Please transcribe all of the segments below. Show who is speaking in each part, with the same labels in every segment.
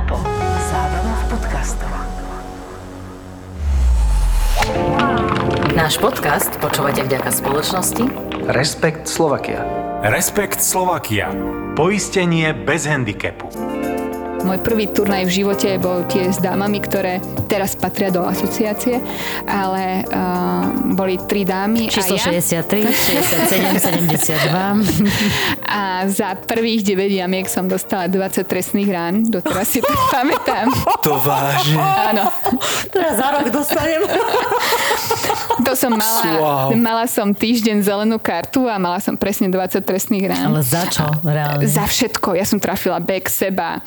Speaker 1: ZAPO. Zábrná v podcastov. Náš podcast počúvate vďaka spoločnosti
Speaker 2: Respekt Slovakia.
Speaker 3: Respekt Slovakia.
Speaker 2: Poistenie bez handicapu.
Speaker 4: Môj prvý turnaj v živote bol tiež s dámami, ktoré teraz patria do asociácie, ale uh, boli tri dámy
Speaker 5: Číslo
Speaker 4: a ja.
Speaker 5: 63, 67, 72.
Speaker 4: A za prvých 9 jamiek som dostala 20 trestných rán, doteraz si to pamätám.
Speaker 6: To vážne.
Speaker 4: Áno,
Speaker 5: Teraz za rok dostanem.
Speaker 4: to som mala,
Speaker 6: Wow.
Speaker 4: mala som týždeň zelenú kartu a mala som presne 20 trestných rán.
Speaker 5: Ale za čo reálne?
Speaker 4: Za všetko. Ja som trafila back, seba,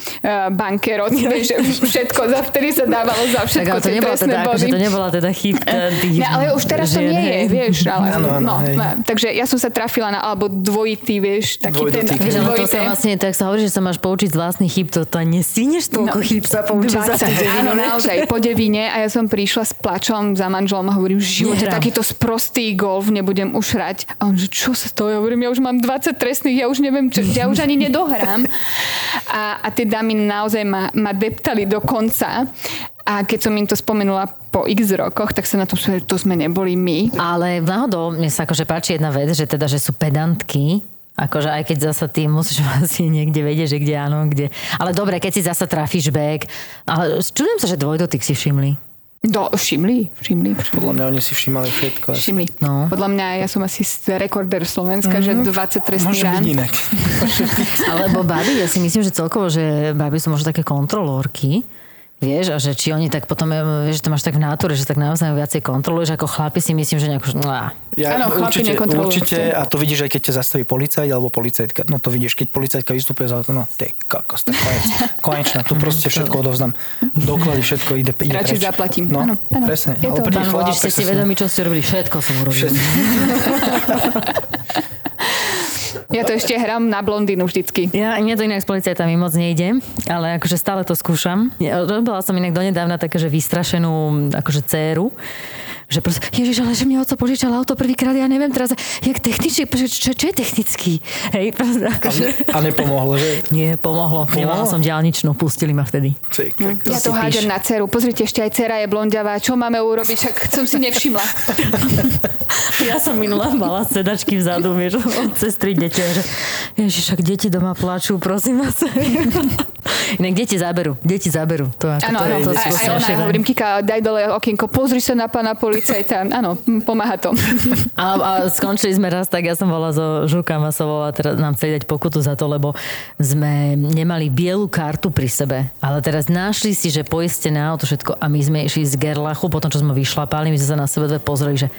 Speaker 4: bankerot, vieš, všetko. Za vtedy sa dávalo za
Speaker 5: Tak
Speaker 4: všetko
Speaker 5: ale to
Speaker 4: trestné
Speaker 5: teda, akože
Speaker 4: body.
Speaker 5: to nebola teda chyb eh, tých
Speaker 4: Ne, ale už teraz to
Speaker 5: žien,
Speaker 4: nie je,
Speaker 5: hej.
Speaker 4: vieš. Ale,
Speaker 6: Áno, áno,
Speaker 4: no,
Speaker 6: hej.
Speaker 4: no, takže ja som sa trafila na, alebo dvojitý, vieš, taký ten
Speaker 6: Dvojdotýk.
Speaker 5: Vieš, ale to sa vlastne, tak sa hovorí, že sa máš poučiť z vlastných chyb, to, to nesíneš toľko
Speaker 4: No,
Speaker 5: chyb sa poučiť za
Speaker 4: 20,
Speaker 5: tú
Speaker 4: áno,
Speaker 5: devinu, vieš?
Speaker 4: naozaj, po devine a ja som prišla s plačom za manželom a hovorím, v živote
Speaker 5: Nehrám.
Speaker 4: takýto sprostý golf nebudem už hrať. A on, že čo sa to? Ja hovorím, ja už mám 20 trestných, ja už neviem, čo, ja už ani nedohrám. A, a tie dámy naozaj ma, ma deptali do konca. A keď som im to spomenula po x rokoch, tak sa na tom že to sme neboli my.
Speaker 5: Ale náhodou mne sa akože páči jedna vec, že teda, že sú pedantky, Akože aj keď zasa ty musíš asi niekde vedieť, že kde áno, kde. Ale dobre, keď si zasa trafíš back. Ale čudujem sa, že dvojdotyk si všimli.
Speaker 4: Do, všimli, všimli, všimli.
Speaker 6: Podľa mňa oni si všímali všetko. asi.
Speaker 4: Všimli.
Speaker 5: No.
Speaker 4: Podľa mňa ja som asi rekorder Slovenska, že 20 trestných
Speaker 6: Môže
Speaker 4: rán.
Speaker 6: byť inak.
Speaker 5: Alebo baby, ja si myslím, že celkovo, že baby sú možno také kontrolórky, Vieš, a že či oni tak potom, vieš, že to máš tak v náture, že tak naozaj viacej kontroluješ, ako chlapi si myslím, že nejako, no,
Speaker 6: Ja,
Speaker 4: Áno, chlapi
Speaker 6: určite,
Speaker 4: nekontrolujú.
Speaker 6: určite, a to vidíš aj keď ťa zastaví policajt alebo policajtka. No to vidíš, keď policajtka vystupuje za auto, no ty kokos, tak konec. Konečná, tu proste všetko odovzdám. Doklady, všetko ide, ide
Speaker 4: Radšej
Speaker 6: preč.
Speaker 4: zaplatím.
Speaker 6: No,
Speaker 4: Áno, áno.
Speaker 6: presne.
Speaker 4: Je to
Speaker 6: Ale chlap,
Speaker 5: vodič, ste si vedomi, čo ste robili. Všetko som urobil.
Speaker 6: Všetko.
Speaker 4: Ja to ešte hrám na blondínu vždycky.
Speaker 5: Ja, mne to inak s policajtami moc nejde, ale akože stále to skúšam. Ja, robila som inak donedávna také, že vystrašenú akože dceru, že proste, ježiš, ale že mi oco požičal auto prvýkrát, ja neviem teraz, jak technicky, čo, čo, čo je technický? Hej, proste, akože...
Speaker 6: A nepomohlo, že?
Speaker 5: Nie, pomohlo. Nemala som diálničnú, pustili ma vtedy.
Speaker 6: Ty, kokos.
Speaker 4: Ja to hádžem na dceru. Pozrite, ešte aj dcera je blondiavá. Čo máme urobiť? Však som si nevšimla.
Speaker 5: Ja som minula mala sedačky vzadu, vieš, od sestry deti, že ježiš, ak deti doma plačú, prosím vás. Inak deti zaberú, deti zaberú. To, ako,
Speaker 4: Áno,
Speaker 5: to,
Speaker 4: áno.
Speaker 5: to,
Speaker 4: Aj,
Speaker 5: sú
Speaker 4: aj ona, hovorím, Kika, daj dole okienko, pozri sa na pána policajta. Áno, pomáha to.
Speaker 5: A, a skončili sme raz tak, ja som bola so Masovou a teraz nám chceli dať pokutu za to, lebo sme nemali bielu kartu pri sebe. Ale teraz našli si, že poistené auto všetko a my sme išli z Gerlachu, potom čo sme vyšlapali, my sme sa na sebe dve pozreli, že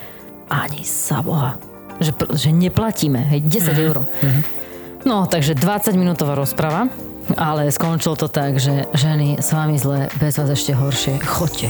Speaker 5: ani sa boha. Že, že neplatíme, hej, 10 eur. No, takže 20 minútová rozprava, ale skončilo to tak, že ženy, s vami zle, bez vás ešte horšie, chodte.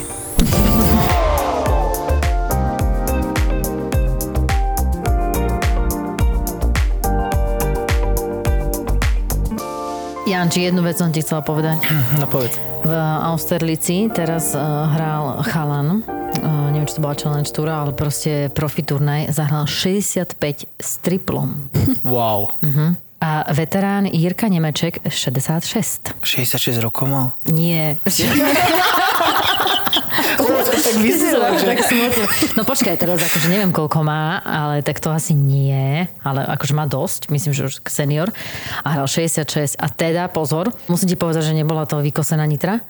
Speaker 5: Janči, jednu vec som ti chcela povedať.
Speaker 6: No povedz.
Speaker 5: V Austerlici teraz uh, hral chalan, uh, neviem, či to bola challenge tour, ale proste profi turnaj, zahral 65 s triplom.
Speaker 6: Wow.
Speaker 5: A veterán Jirka Nemeček 66.
Speaker 6: 66 rokov mal.
Speaker 5: Nie.
Speaker 6: tak vyzerá,
Speaker 5: tak smutno. No počkaj, teraz akože neviem, koľko má, ale tak to asi nie. Ale akože má dosť, myslím, že už senior. A hral 66. A teda, pozor, musím ti povedať, že nebola to vykosená nitra.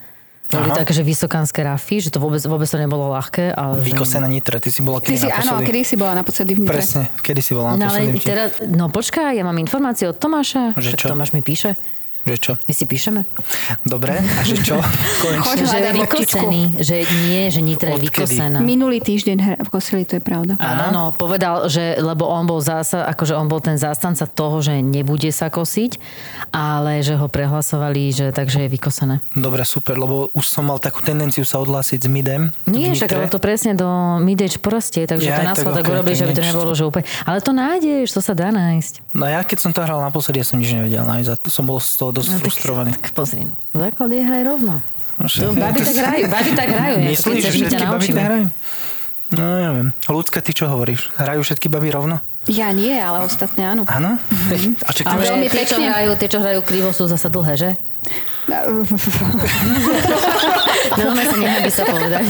Speaker 5: Boli
Speaker 6: Aha.
Speaker 5: také, že vysokánske rafy, že to vôbec, vôbec to nebolo ľahké. Ale že...
Speaker 6: Vykosená nitra, ty si bola
Speaker 4: Ty
Speaker 6: kedy
Speaker 4: si, áno,
Speaker 6: naposledy?
Speaker 4: kedy si bola naposledy v Nitre?
Speaker 6: Presne, kedy si bola
Speaker 5: No ale
Speaker 6: naposledy? v-
Speaker 5: teraz, no počkaj, ja mám informácie od Tomáša.
Speaker 6: Že
Speaker 5: Však
Speaker 6: čo?
Speaker 5: Tomáš mi píše.
Speaker 6: Že čo?
Speaker 5: My si píšeme.
Speaker 6: Dobre, a že čo? Konečne.
Speaker 5: Že je vykosený, že nie, že Nitra je vykosená.
Speaker 4: Minulý týždeň Kosili, to je pravda.
Speaker 5: Áno, povedal, že lebo on bol zása, akože on bol ten zástanca toho, že nebude sa kosiť, ale že ho prehlasovali, že takže je vykosené.
Speaker 6: Dobre, super, lebo už som mal takú tendenciu sa odhlásiť s midem.
Speaker 5: Nie, však ale to presne do midage porastie, takže
Speaker 6: Jaj,
Speaker 5: to nás
Speaker 6: tak
Speaker 5: tak
Speaker 6: ok,
Speaker 5: urobí,
Speaker 6: tak
Speaker 5: že by to nebolo, že úplne... Ale to nájdeš, to sa dá nájsť.
Speaker 6: No ja keď som to hral naposledy, ja som nič nevedel nájsť som bol z toho dosť
Speaker 5: No, tak-
Speaker 6: frustrovaný.
Speaker 5: Tak pozri, no. základ je hraj rovno.
Speaker 6: No,
Speaker 5: To baby tak hrajú, baby tak hrajú.
Speaker 6: Myslíš, že všetky baby
Speaker 5: naučíme.
Speaker 6: tak hrajú? No neviem. Ľudka, ty čo hovoríš? Hrajú všetky baby rovno?
Speaker 4: Ja nie, ale ostatné áno.
Speaker 6: Áno? A čo, ty
Speaker 5: Ale.
Speaker 4: Veľmi
Speaker 5: tie, čo hrajú, tie, čo hrajú krivo, sú zasa dlhé, že? No, sa nehabí sa povedať.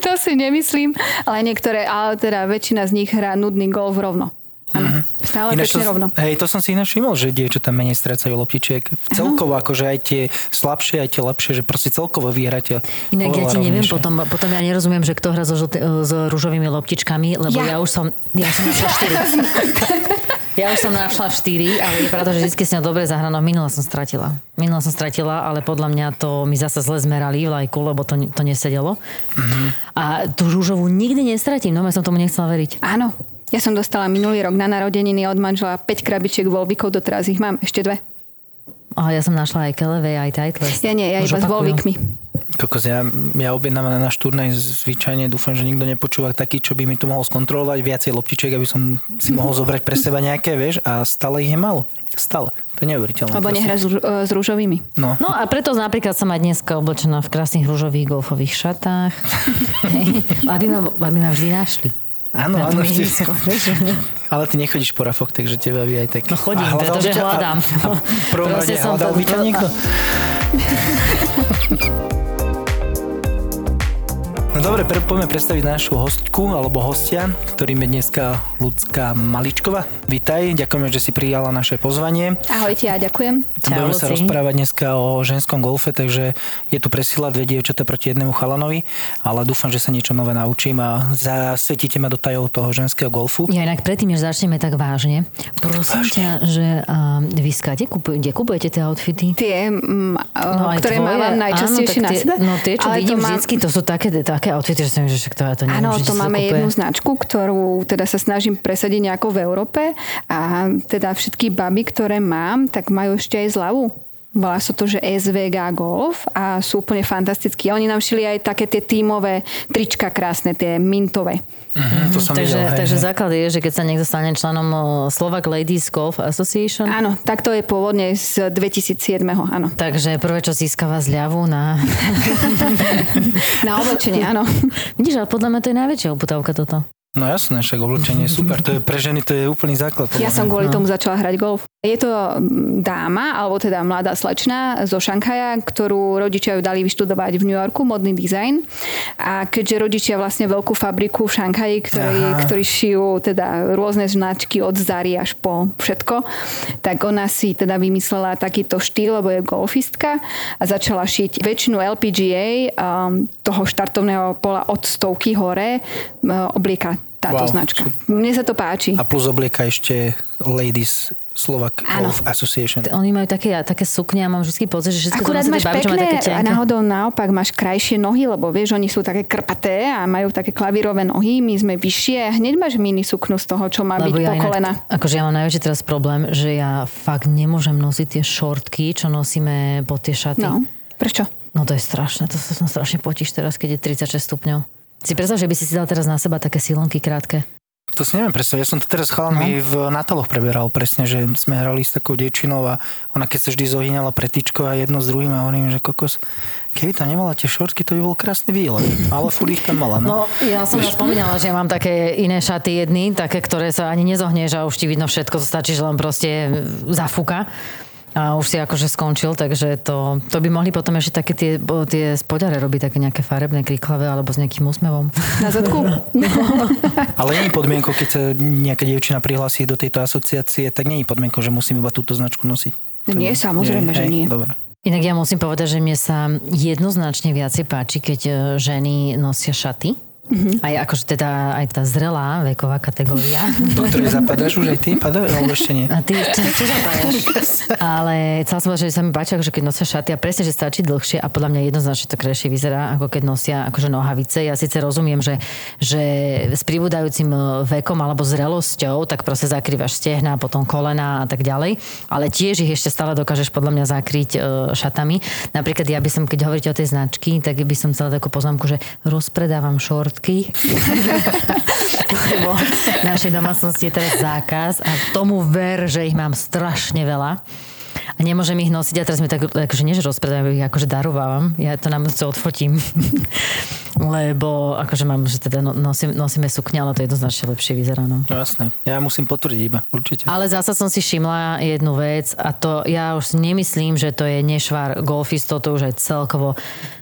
Speaker 4: to si nemyslím, ale niektoré, ale teda väčšina z nich hrá nudný golf rovno. Áno, stále
Speaker 6: Ináč
Speaker 4: pekne
Speaker 6: to,
Speaker 4: rovno.
Speaker 6: hej, to som si ináč všimol, že dievčatá menej strácajú loptičiek. Celkovo akože aj tie slabšie, aj tie lepšie, že proste celkovo vyhráte.
Speaker 5: Inak ja ti neviem,
Speaker 6: rovnejšie.
Speaker 5: potom, potom ja nerozumiem, že kto hrá so, žlté, s rúžovými loptičkami, lebo ja,
Speaker 4: Ja.
Speaker 5: už som, ja som. Ja už som našla štyri, ale je pravda, že vždy s ňou dobre zahranou. Minula som stratila. Minula som stratila, ale podľa mňa to mi zase zle zmerali v lajku, lebo to, to nesedelo. A tú rúžovú nikdy nestratím, no ja som tomu nechcela veriť.
Speaker 4: Áno. Ja som dostala minulý rok na narodeniny od manžela 5 krabičiek volvikov, doteraz ich mám, ešte dve.
Speaker 5: A ja som našla aj Keleve, aj Titleist.
Speaker 4: Ja nie, ja
Speaker 5: Už
Speaker 4: iba s
Speaker 5: opakujú.
Speaker 4: volvikmi.
Speaker 6: Kokos, ja, ja objednávam na náš turnaj zvyčajne, dúfam, že nikto nepočúva taký, čo by mi to mohol skontrolovať, viacej loptičiek, aby som si mohol zobrať pre seba nejaké, vieš, a stále ich je málo. Stále. To je neuveriteľné.
Speaker 4: Lebo nehráš s, rú- s rúžovými.
Speaker 6: No.
Speaker 5: No a preto napríklad som aj dneska oblečená v krásnych rúžových golfových šatách. Aby, ma, aby ma vždy našli.
Speaker 6: Áno, áno.
Speaker 5: vieš.
Speaker 6: ale ty nechodíš po rafoch, takže teba by aj tak...
Speaker 5: No chodím,
Speaker 6: A hľadal
Speaker 5: pretože
Speaker 6: a-
Speaker 5: hľadám.
Speaker 6: A v prvom rade hľadal by ťa
Speaker 5: to-
Speaker 6: niekto? No dobre, pre, poďme predstaviť našu hostku alebo hostia, ktorým je dneska Ľudská Maličková. Vítaj, ďakujeme, že si prijala naše pozvanie.
Speaker 4: Ahojte a ďakujem.
Speaker 5: Čau,
Speaker 6: Budeme sa rozprávať dneska o ženskom golfe, takže je tu presila dve dievčatá proti jednému chalanovi, ale dúfam, že sa niečo nové naučím a zasvetíte ma do tajov toho ženského golfu.
Speaker 5: Ja inak predtým, než začneme tak vážne, prosím ťa, že um, vy skade kupuj, kde kupujete tie outfity?
Speaker 4: Tie, mm,
Speaker 5: No
Speaker 4: no, ktoré
Speaker 5: tvoje.
Speaker 4: mávam najčastejšie
Speaker 5: Áno,
Speaker 4: na sebe.
Speaker 5: No tie, čo
Speaker 4: ale
Speaker 5: vidím
Speaker 4: to mám-
Speaker 5: vždycky, to sú také, také outfity, že som že však to ja to neviem,
Speaker 4: Áno, to máme jednu značku, ktorú teda sa snažím presadiť nejako v Európe a teda všetky baby, ktoré mám, tak majú ešte aj zľavu. Volá sa to, že SVG Golf a sú úplne fantastickí. A Oni nám šili aj také tie tímové trička krásne, tie mintové.
Speaker 6: Mhm, to som
Speaker 5: takže,
Speaker 6: videl, hej,
Speaker 5: takže
Speaker 6: hej.
Speaker 5: základ je, že keď sa niekto stane členom Slovak Ladies Golf Association,
Speaker 4: Áno, tak to je pôvodne z 2007. Áno.
Speaker 5: takže prvé, čo získava zľavu na...
Speaker 4: Na oblečenie, áno.
Speaker 5: Vidíš, ale podľa mňa to je najväčšia uputavka toto.
Speaker 6: No jasné, však oblečenie je super. To je pre ženy to je úplný základ.
Speaker 4: Ja som kvôli
Speaker 5: No.
Speaker 4: tomu začala hrať golf. Je to mm, dáma, alebo teda mladá slečna zo Šankaja, ktorú rodičia ju dali vyštudovať v New Yorku, modný dizajn. A keďže rodičia vlastne veľkú fabriku v Šankaji, ktorí, ktorí šijú teda rôzne značky od Zary až po všetko, tak ona si teda vymyslela takýto štýl, lebo je golfistka a začala šiť väčšinu LPGA um, toho štartovného pola od stovky hore um, oblieka táto
Speaker 6: Wow,
Speaker 4: značka. Mne sa to páči.
Speaker 6: A plus oblieka ešte Ladies Slovak
Speaker 4: Áno.
Speaker 6: Golf Association.
Speaker 5: Oni majú také, také sukne a mám vždy pocit, že všetko
Speaker 4: Akurát máš
Speaker 5: majú
Speaker 4: pekné
Speaker 5: také
Speaker 4: a náhodou naopak máš krajšie nohy, lebo vieš, oni sú také krpaté a majú také klavírové nohy, my sme vyššie a hneď máš mini suknu z toho, čo má byť po
Speaker 5: inak-
Speaker 4: kolena.
Speaker 5: akože ja mám najväčší teraz problém, že ja fakt nemôžem nosiť tie šortky, čo nosíme pod tie šaty.
Speaker 4: No, prečo?
Speaker 5: No to je strašné, to sa som strašne potíš teraz, keď je 36 stupňov. Si predstav, že by si si dal teraz na seba také silonky krátke.
Speaker 6: To si neviem predstaviť. Ja som to teraz s chalami
Speaker 5: No.
Speaker 6: v Nataloch preberal presne, že sme hrali s takou dievčinou a ona keď sa vždy zohýňala pre tyčko a jedno s druhým a hovorím, že kokos, keby tam nemala tie šortky, to by bol krásny výlet. Ale furt ich tam mala. No.
Speaker 5: No, ja som už spomínala, že ja mám také iné šaty jedny, také, ktoré sa ani nezohnieš a už ti vidno všetko, to stačí, že len proste zafúka. A už si akože skončil, takže to, to by mohli potom ešte také tie, tie spodare robiť také nejaké farebné kriklavé alebo s nejakým úsmevom.
Speaker 4: Na zadku?
Speaker 6: Ale nie je podmienkou, keď sa nejaká dievčina prihlási do tejto asociácie, tak nie je podmienkou, že musím iba túto značku nosiť. To
Speaker 4: Nie, samozrejme, že
Speaker 6: hej,
Speaker 4: nie.
Speaker 6: Dobre.
Speaker 5: Inak ja musím povedať, že mne sa jednoznačne viacej páči, keď e, ženy nosia šaty. Mm-hmm. Aj akože teda aj tá zrelá veková kategória.
Speaker 6: Do ktorej zapadáš už aj ty? Pada? Alebo ešte nie?
Speaker 5: A ty zapájaš? Ale chcela som povedať, že sa mi páči, akože keď nosia šaty a presne, že stačí dlhšie a podľa mňa jednoznačne to krajšie vyzerá, ako keď nosia akože nohavice. Ja síce rozumiem, že, že s pribúdajúcim vekom alebo zrelosťou, tak proste zakrývaš stehna, potom kolena a tak ďalej, ale tiež ich ešte stále dokážeš podľa mňa zakryť e, šatami. Napríklad ja by som, keď hovoríte o tej značky, tak by som chcela takú poznámku, že rozpredávam šortky, lebo v našej domácnosti je teraz zákaz a tomu ver, že ich mám strašne veľa. A nemôžem ich nosiť a teraz mi tak, akože nie, že rozpredávam, ich akože darovávam. Ja to nám to odfotím. lebo akože mám, že teda no- nosím, nosíme sukňa, ale to jednoznačne lepšie vyzerá. No.
Speaker 6: No jasné. Ja musím potvrdiť iba, určite.
Speaker 5: Ale zasa som si všimla jednu vec a to ja už nemyslím, že to je nešvar golfistov, to už aj celkovo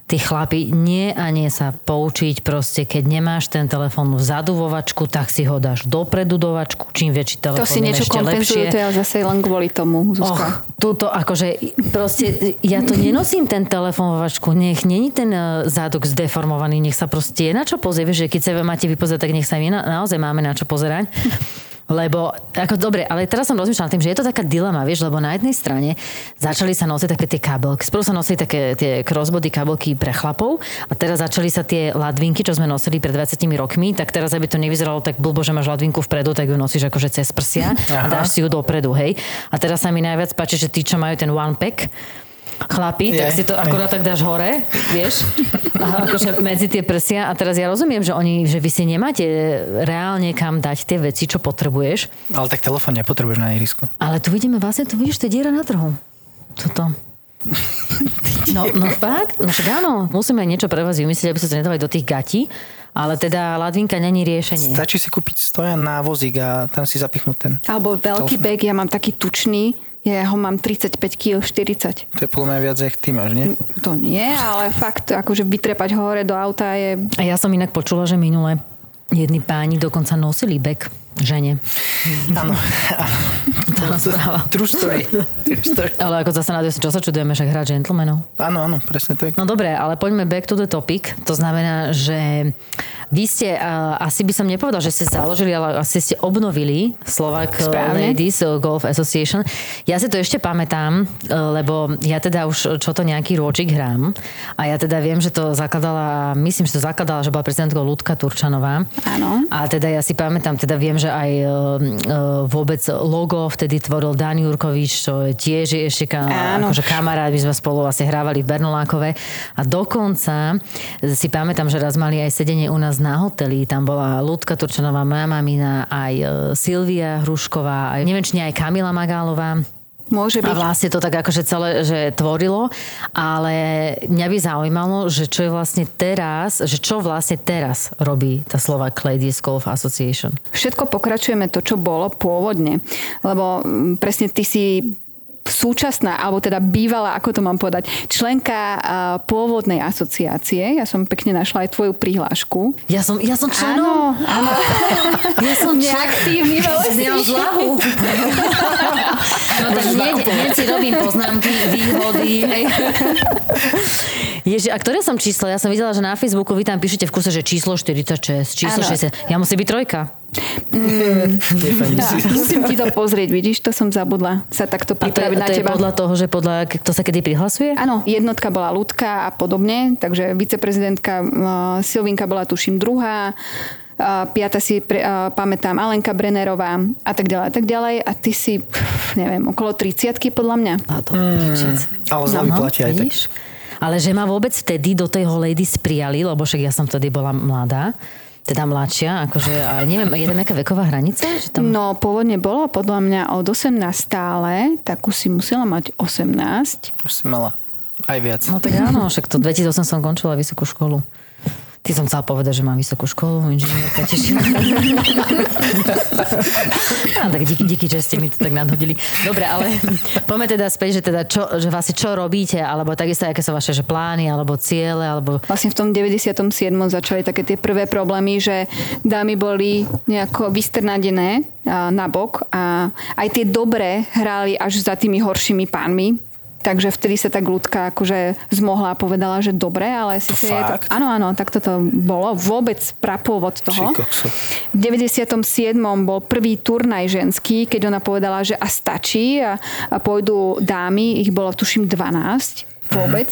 Speaker 5: tí chlapi nie a nie sa poučiť proste, keď nemáš ten telefón vzadu vo vačku, tak si ho dáš dopredu do vačku, čím väčší telefón
Speaker 4: To si niečo
Speaker 5: ešte lepšie.
Speaker 4: kompenzujete, ale zase len kvôli tomu,
Speaker 5: Och,
Speaker 4: Zuzka.
Speaker 5: túto akože, proste, ja to nenosím ten telefón vo vačku, nech není ten eh, zádok zdeformovaný, nech sa proste je na čo pozrieť, vieš, že keď sa máte vypozerať, tak nech sa my na, naozaj máme na čo pozerať. Lebo, ako dobre, ale teraz som rozmýšľala tým, že je to taká dilema, vieš, lebo na jednej strane začali sa nosiť také tie kabelky. Sprv sa nosili také tie crossbody kabelky pre chlapov a teraz začali sa tie ladvinky, čo sme nosili pred 20 rokmi, tak teraz, aby to nevyzeralo tak blbo, že máš ladvinku vpredu, tak ju nosíš akože cez prsia a dáš si ju dopredu, hej. A teraz sa mi najviac páči, že tí, čo majú ten one pack, chlapi, tak si to akorát tak dáš hore, vieš, a akože medzi tie prsia a teraz ja rozumiem, že oni, že vy si nemáte reálne kam dať tie veci, čo potrebuješ,
Speaker 6: Ale tak telefón nepotrebuješ na ihrisku.
Speaker 5: ale tu vidíme vlastne, tu vidíš, to je diera na trhu. Toto. No, no fakt, no však áno, musíme niečo pre vás vymyslieť, aby sa to nedávali do tých gatí, ale teda ladvinka není riešenie.
Speaker 6: Stačí si kúpiť stojan na vozík a tam si zapichnúť ten.
Speaker 4: Alebo veľký bag, ja mám taký tučný, ja ho mám 35 kg, 40.
Speaker 6: To je podľa mňa viac, jak ty máš, nie?
Speaker 4: To nie, ale fakt, akože vytrepať ho hore do auta je...
Speaker 5: A ja som inak počula, že minule jedni páni dokonca nosili bek žene.
Speaker 6: Áno.
Speaker 5: Tá správa.
Speaker 6: True story.
Speaker 5: Ale ako zase na to, čo sa čudujeme, však hrá gentlemanov.
Speaker 6: Áno, áno, presne tak.
Speaker 5: No dobre, ale poďme back to the topic. To znamená, že vy ste, uh, asi by som nepovedal, že ste založili, ale asi ste obnovili Slovak
Speaker 4: Správne.
Speaker 5: Ladies Golf Association. Ja si to ešte pamätám, uh, lebo ja teda už čo to nejaký ročík hrám a ja teda viem, že to zakladala, myslím, že to zakladala, že bola prezidentkou Ľudka Turčanová.
Speaker 4: Áno.
Speaker 5: A teda ja si pamätám, teda viem, že aj uh, vôbec logo vtedy tvoril Dan Jurkovič, čo je tiež je ešte ka,
Speaker 4: Áno.
Speaker 5: akože kamarát, my sme spolu vlastne hrávali v Bernolákove a dokonca si pamätám, že raz mali aj sedenie u nás na hoteli, tam bola Ľudka Turčanová, moja mamina, aj e, Silvia Hrušková, aj neviem, či nie aj Kamila Magálová.
Speaker 4: Môže
Speaker 5: A
Speaker 4: byť.
Speaker 5: vlastne to tak akože celé, že tvorilo, ale mňa by zaujímalo, že čo je vlastne teraz, že čo vlastne teraz robí tá Slovak Ladies Golf Association.
Speaker 4: Všetko pokračujeme to, čo bolo pôvodne. Lebo presne ty si súčasná, alebo teda bývalá, ako to mám povedať, členka pôvodnej asociácie. Ja som pekne našla aj tvoju prihlášku.
Speaker 5: Ja som, ja som členom.
Speaker 4: Áno, áno.
Speaker 5: Ja som.
Speaker 4: Neaktívny
Speaker 5: Ja zlahu. No tak hneď, hneď si robím poznámky, výhody. Ježi, a ktoré som číslo? Ja som videla, že na Facebooku vy tam píšete v kuse, že číslo 46, číslo
Speaker 4: Áno.
Speaker 5: 60. Ja musím byť trojka.
Speaker 4: Ja, musím ti to pozrieť, vidíš, to som zabudla sa takto pripraviť na
Speaker 5: to je
Speaker 4: teba.
Speaker 5: podľa toho, že podľa, kto sa kedy prihlasuje?
Speaker 4: Áno, jednotka bola Ľudka a podobne, takže viceprezidentka uh, Silvinka bola tuším druhá, uh, piata si pre, uh, pamätám Alenka Brennerová a tak ďalej a tak ďalej a ty si, pff, neviem, okolo 30 podľa mňa.
Speaker 5: A to mm,
Speaker 6: Ale zľavy platia aj tak.
Speaker 5: Ale že ma vôbec vtedy do tej ladies prijali, lebo však ja som vtedy bola mladá, teda mladšia, akože, ale neviem, je tam nejaká veková hranica? Že tam...
Speaker 4: No, pôvodne bolo podľa mňa od 18 stále, takú si musela mať 18.
Speaker 6: Už si mala aj viac.
Speaker 5: No tak áno, však to 2008 som končila vysokú školu. Ty som chcela povedať, že mám vysokú školu, inžinierka, teším. no, tak díky, díky, že ste mi to tak nadhodili. Dobre, ale poďme teda späť, že, teda čo, že vlastne čo robíte, alebo takisto, aké sú vaše že plány, alebo ciele, alebo...
Speaker 4: Vlastne v tom 97. začali také tie prvé problémy, že dámy boli nejako vystrnadené na bok a aj tie dobré hráli až za tými horšími pánmi. Takže vtedy sa tá ľudka akože zmohla a povedala, že dobre, ale si je to... Áno, áno, tak toto bolo. Vôbec prapôvod toho. V 97. bol prvý turnaj ženský, keď ona povedala, že a stačí a, a pôjdu dámy, ich bolo tuším 12 vôbec.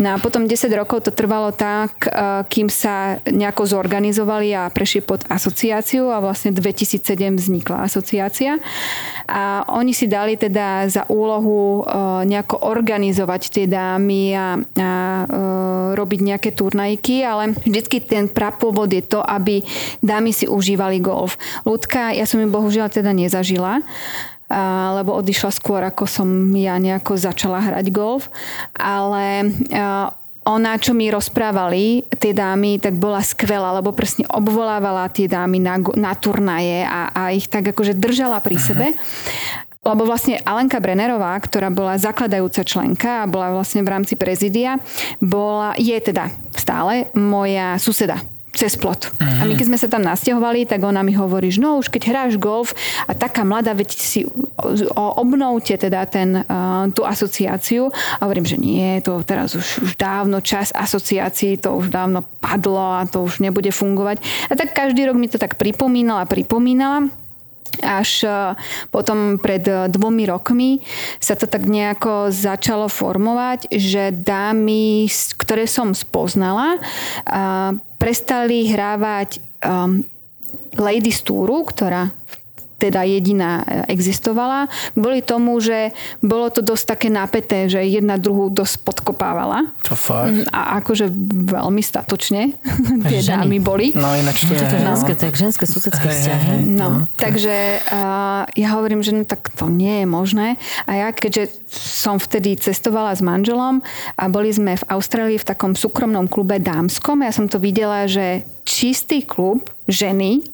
Speaker 4: No a potom 10 rokov to trvalo tak, eh, kým sa nejako zorganizovali a prešli pod asociáciu a vlastne 2007 vznikla asociácia. A oni si dali teda za úlohu eh, nejako organizovať tie dámy a, a eh, robiť nejaké turnajky, ale vždycky ten prapôvod je to, aby dámy si užívali golf. Ľudka, ja som ju bohužiaľ teda nezažila, lebo odišla skôr, ako som ja nejako začala hrať golf. Ale a, ona, čo mi rozprávali tie dámy, tak bola skvelá, lebo presne obvolávala tie dámy na, na turnaje a, a ich tak akože držala pri sebe. Lebo vlastne Alenka Brennerová, ktorá bola zakladajúca členka a bola vlastne v rámci prezidia, bola, je teda stále moja suseda cez plot. A my keď sme sa tam nasťahovali, tak ona mi hovorí, že no už keď hráš golf a taká mladá, veď si obnovte teda ten, uh, tú asociáciu. A hovorím, že nie, to teraz už, už dávno čas asociácií, to už dávno padlo a to už nebude fungovať. A tak každý rok mi to tak pripomínala, pripomínala až potom pred e, dvomi rokmi sa to tak nejako začalo formovať, že dámy, ktoré som spoznala, prestali hrávať um, Ladies Touru, ktorá teda jediná e, existovala, kvôli tomu, že bolo to dosť také napäté, že jedna druhú dosť podkopávala.
Speaker 6: To fakt.
Speaker 4: A akože veľmi statočne tie
Speaker 5: Ženy.
Speaker 4: dámy boli.
Speaker 6: No ináč to
Speaker 5: To je
Speaker 6: je...
Speaker 5: ženské, to je ženské susedské vzťahy.
Speaker 4: No, takže uh, ja hovorím, že no, tak to nie je možné. A ja, keďže som vtedy cestovala s manželom a boli sme v Austrálii v takom súkromnom klube dámskom, ja som to videla, že čistý klub ženy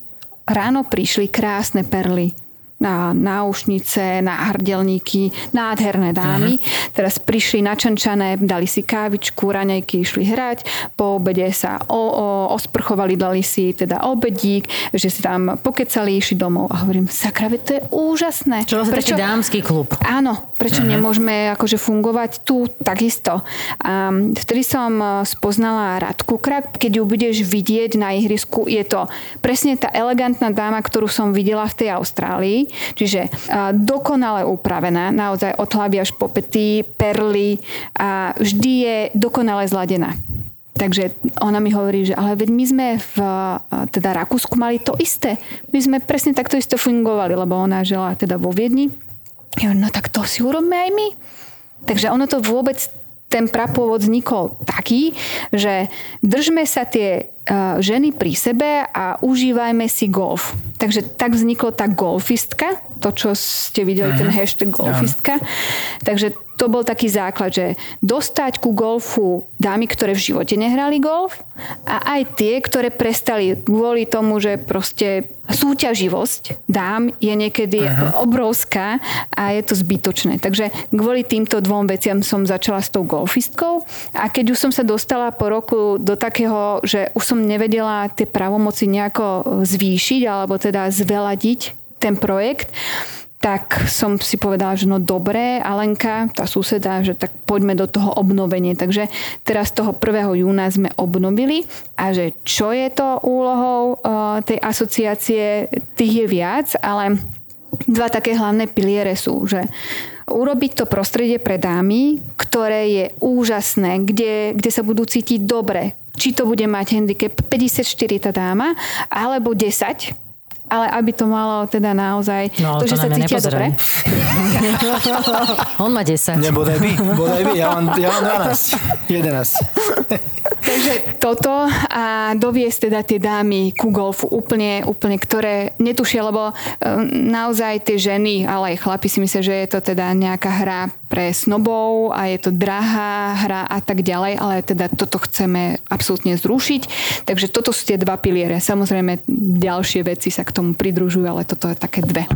Speaker 4: ráno prišli krásne perly na náušnice, na hrdelníky, nádherné dámy. Uh-huh. Teraz prišli načančané, dali si kávičku, raňajky išli hrať, po obede sa o, o, osprchovali, dali si teda obedík, že si tam pokecali, išli domov. A hovorím, sakra, to je úžasné.
Speaker 5: Čo vlastne taký dámsky klub.
Speaker 4: Áno, prečo uh-huh. nemôžeme akože fungovať tu takisto. A vtedy som e, spoznala Radku Krak, keď ju budeš vidieť na ihrisku, je to presne tá elegantná dáma, ktorú som videla v tej Austrálii, čiže a, dokonale upravená, naozaj od hlavy až po pety, perly a vždy je dokonale zladená. Takže ona mi hovorí, že ale veď my sme v teda Rakúsku mali to isté. My sme presne takto isto fungovali, lebo ona žila teda vo Viedni. Ja no tak to si urobme aj my. Takže ono to vôbec, ten prapôvod vznikol taký, že držme sa tie uh, ženy pri sebe a užívajme si golf. Takže tak vzniklo tá golfistka, to, čo ste videli, ten hashtag golfistka. Takže to bol taký základ, že dostať ku golfu dámy, ktoré v živote nehrali golf a aj tie, ktoré prestali kvôli tomu, že proste súťaživosť dám je niekedy Aha. obrovská a je to zbytočné. Takže kvôli týmto dvom veciam som začala s tou golfistkou a keď už som sa dostala po roku do takého, že už som nevedela tie pravomoci nejako zvýšiť alebo teda zveladiť ten projekt, tak som si povedala, že no dobré, Alenka, tá suseda, že tak poďme do toho obnovenie. Takže teraz toho 1. júna sme obnovili a že čo je to úlohou uh, tej asociácie, tých je viac, ale dva také hlavné piliere sú, že urobiť to prostredie pre dámy, ktoré je úžasné, kde, kde sa budú cítiť dobre. Či to bude mať handicap 54 tá dáma, alebo 10, ale aby to malo teda naozaj
Speaker 5: No,
Speaker 4: to,
Speaker 5: to
Speaker 4: že sa cítia
Speaker 5: nepozeraj.
Speaker 4: dobre.
Speaker 5: On má 10.
Speaker 6: Ne, bodaj by, bodaj by, ja mám, ja mám 12, 11.
Speaker 4: Takže toto a doviesť teda tie dámy ku golfu úplne, úplne ktoré netušia, lebo um, naozaj tie ženy, ale aj chlapi si myslia, že je to teda nejaká hra pre snobov a je to drahá hra a tak ďalej, ale teda toto chceme absolútne zrušiť. Takže toto sú tie dva piliere. Samozrejme ďalšie veci sa k tomu pridružujú, ale toto je také dve.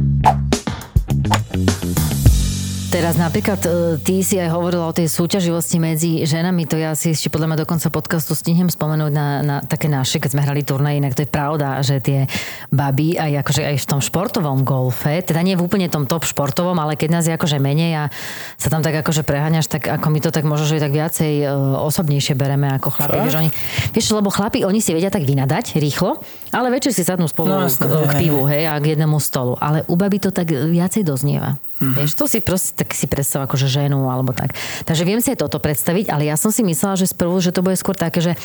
Speaker 5: Teraz napríklad e, ty si aj hovorila o tej súťaživosti medzi ženami, to ja si ešte podľa mňa do konca podcastu stihnem spomenúť na, na také naše, keď sme hrali turnaj, inak to je pravda, že tie baby aj, akože aj v tom športovom golfe, teda nie v úplne tom top športovom, ale keď nás je akože menej a sa tam tak akože preháňaš, tak ako my to tak možno, že tak viacej e, osobnejšie bereme ako chlapi. Vieš, oni, vieš, lebo chlapi, oni si vedia tak vynadať rýchlo, ale večer si sadnú spolu
Speaker 6: No,
Speaker 5: k, k pivu, hej, a k jednému stolu. Ale u baby to tak viacej doznieva. Mm-hmm. Vieš, to si proste tak si predstav akože ženu alebo tak. Takže viem si aj toto predstaviť, ale ja som si myslela, že sprvu, že to bude skôr také, že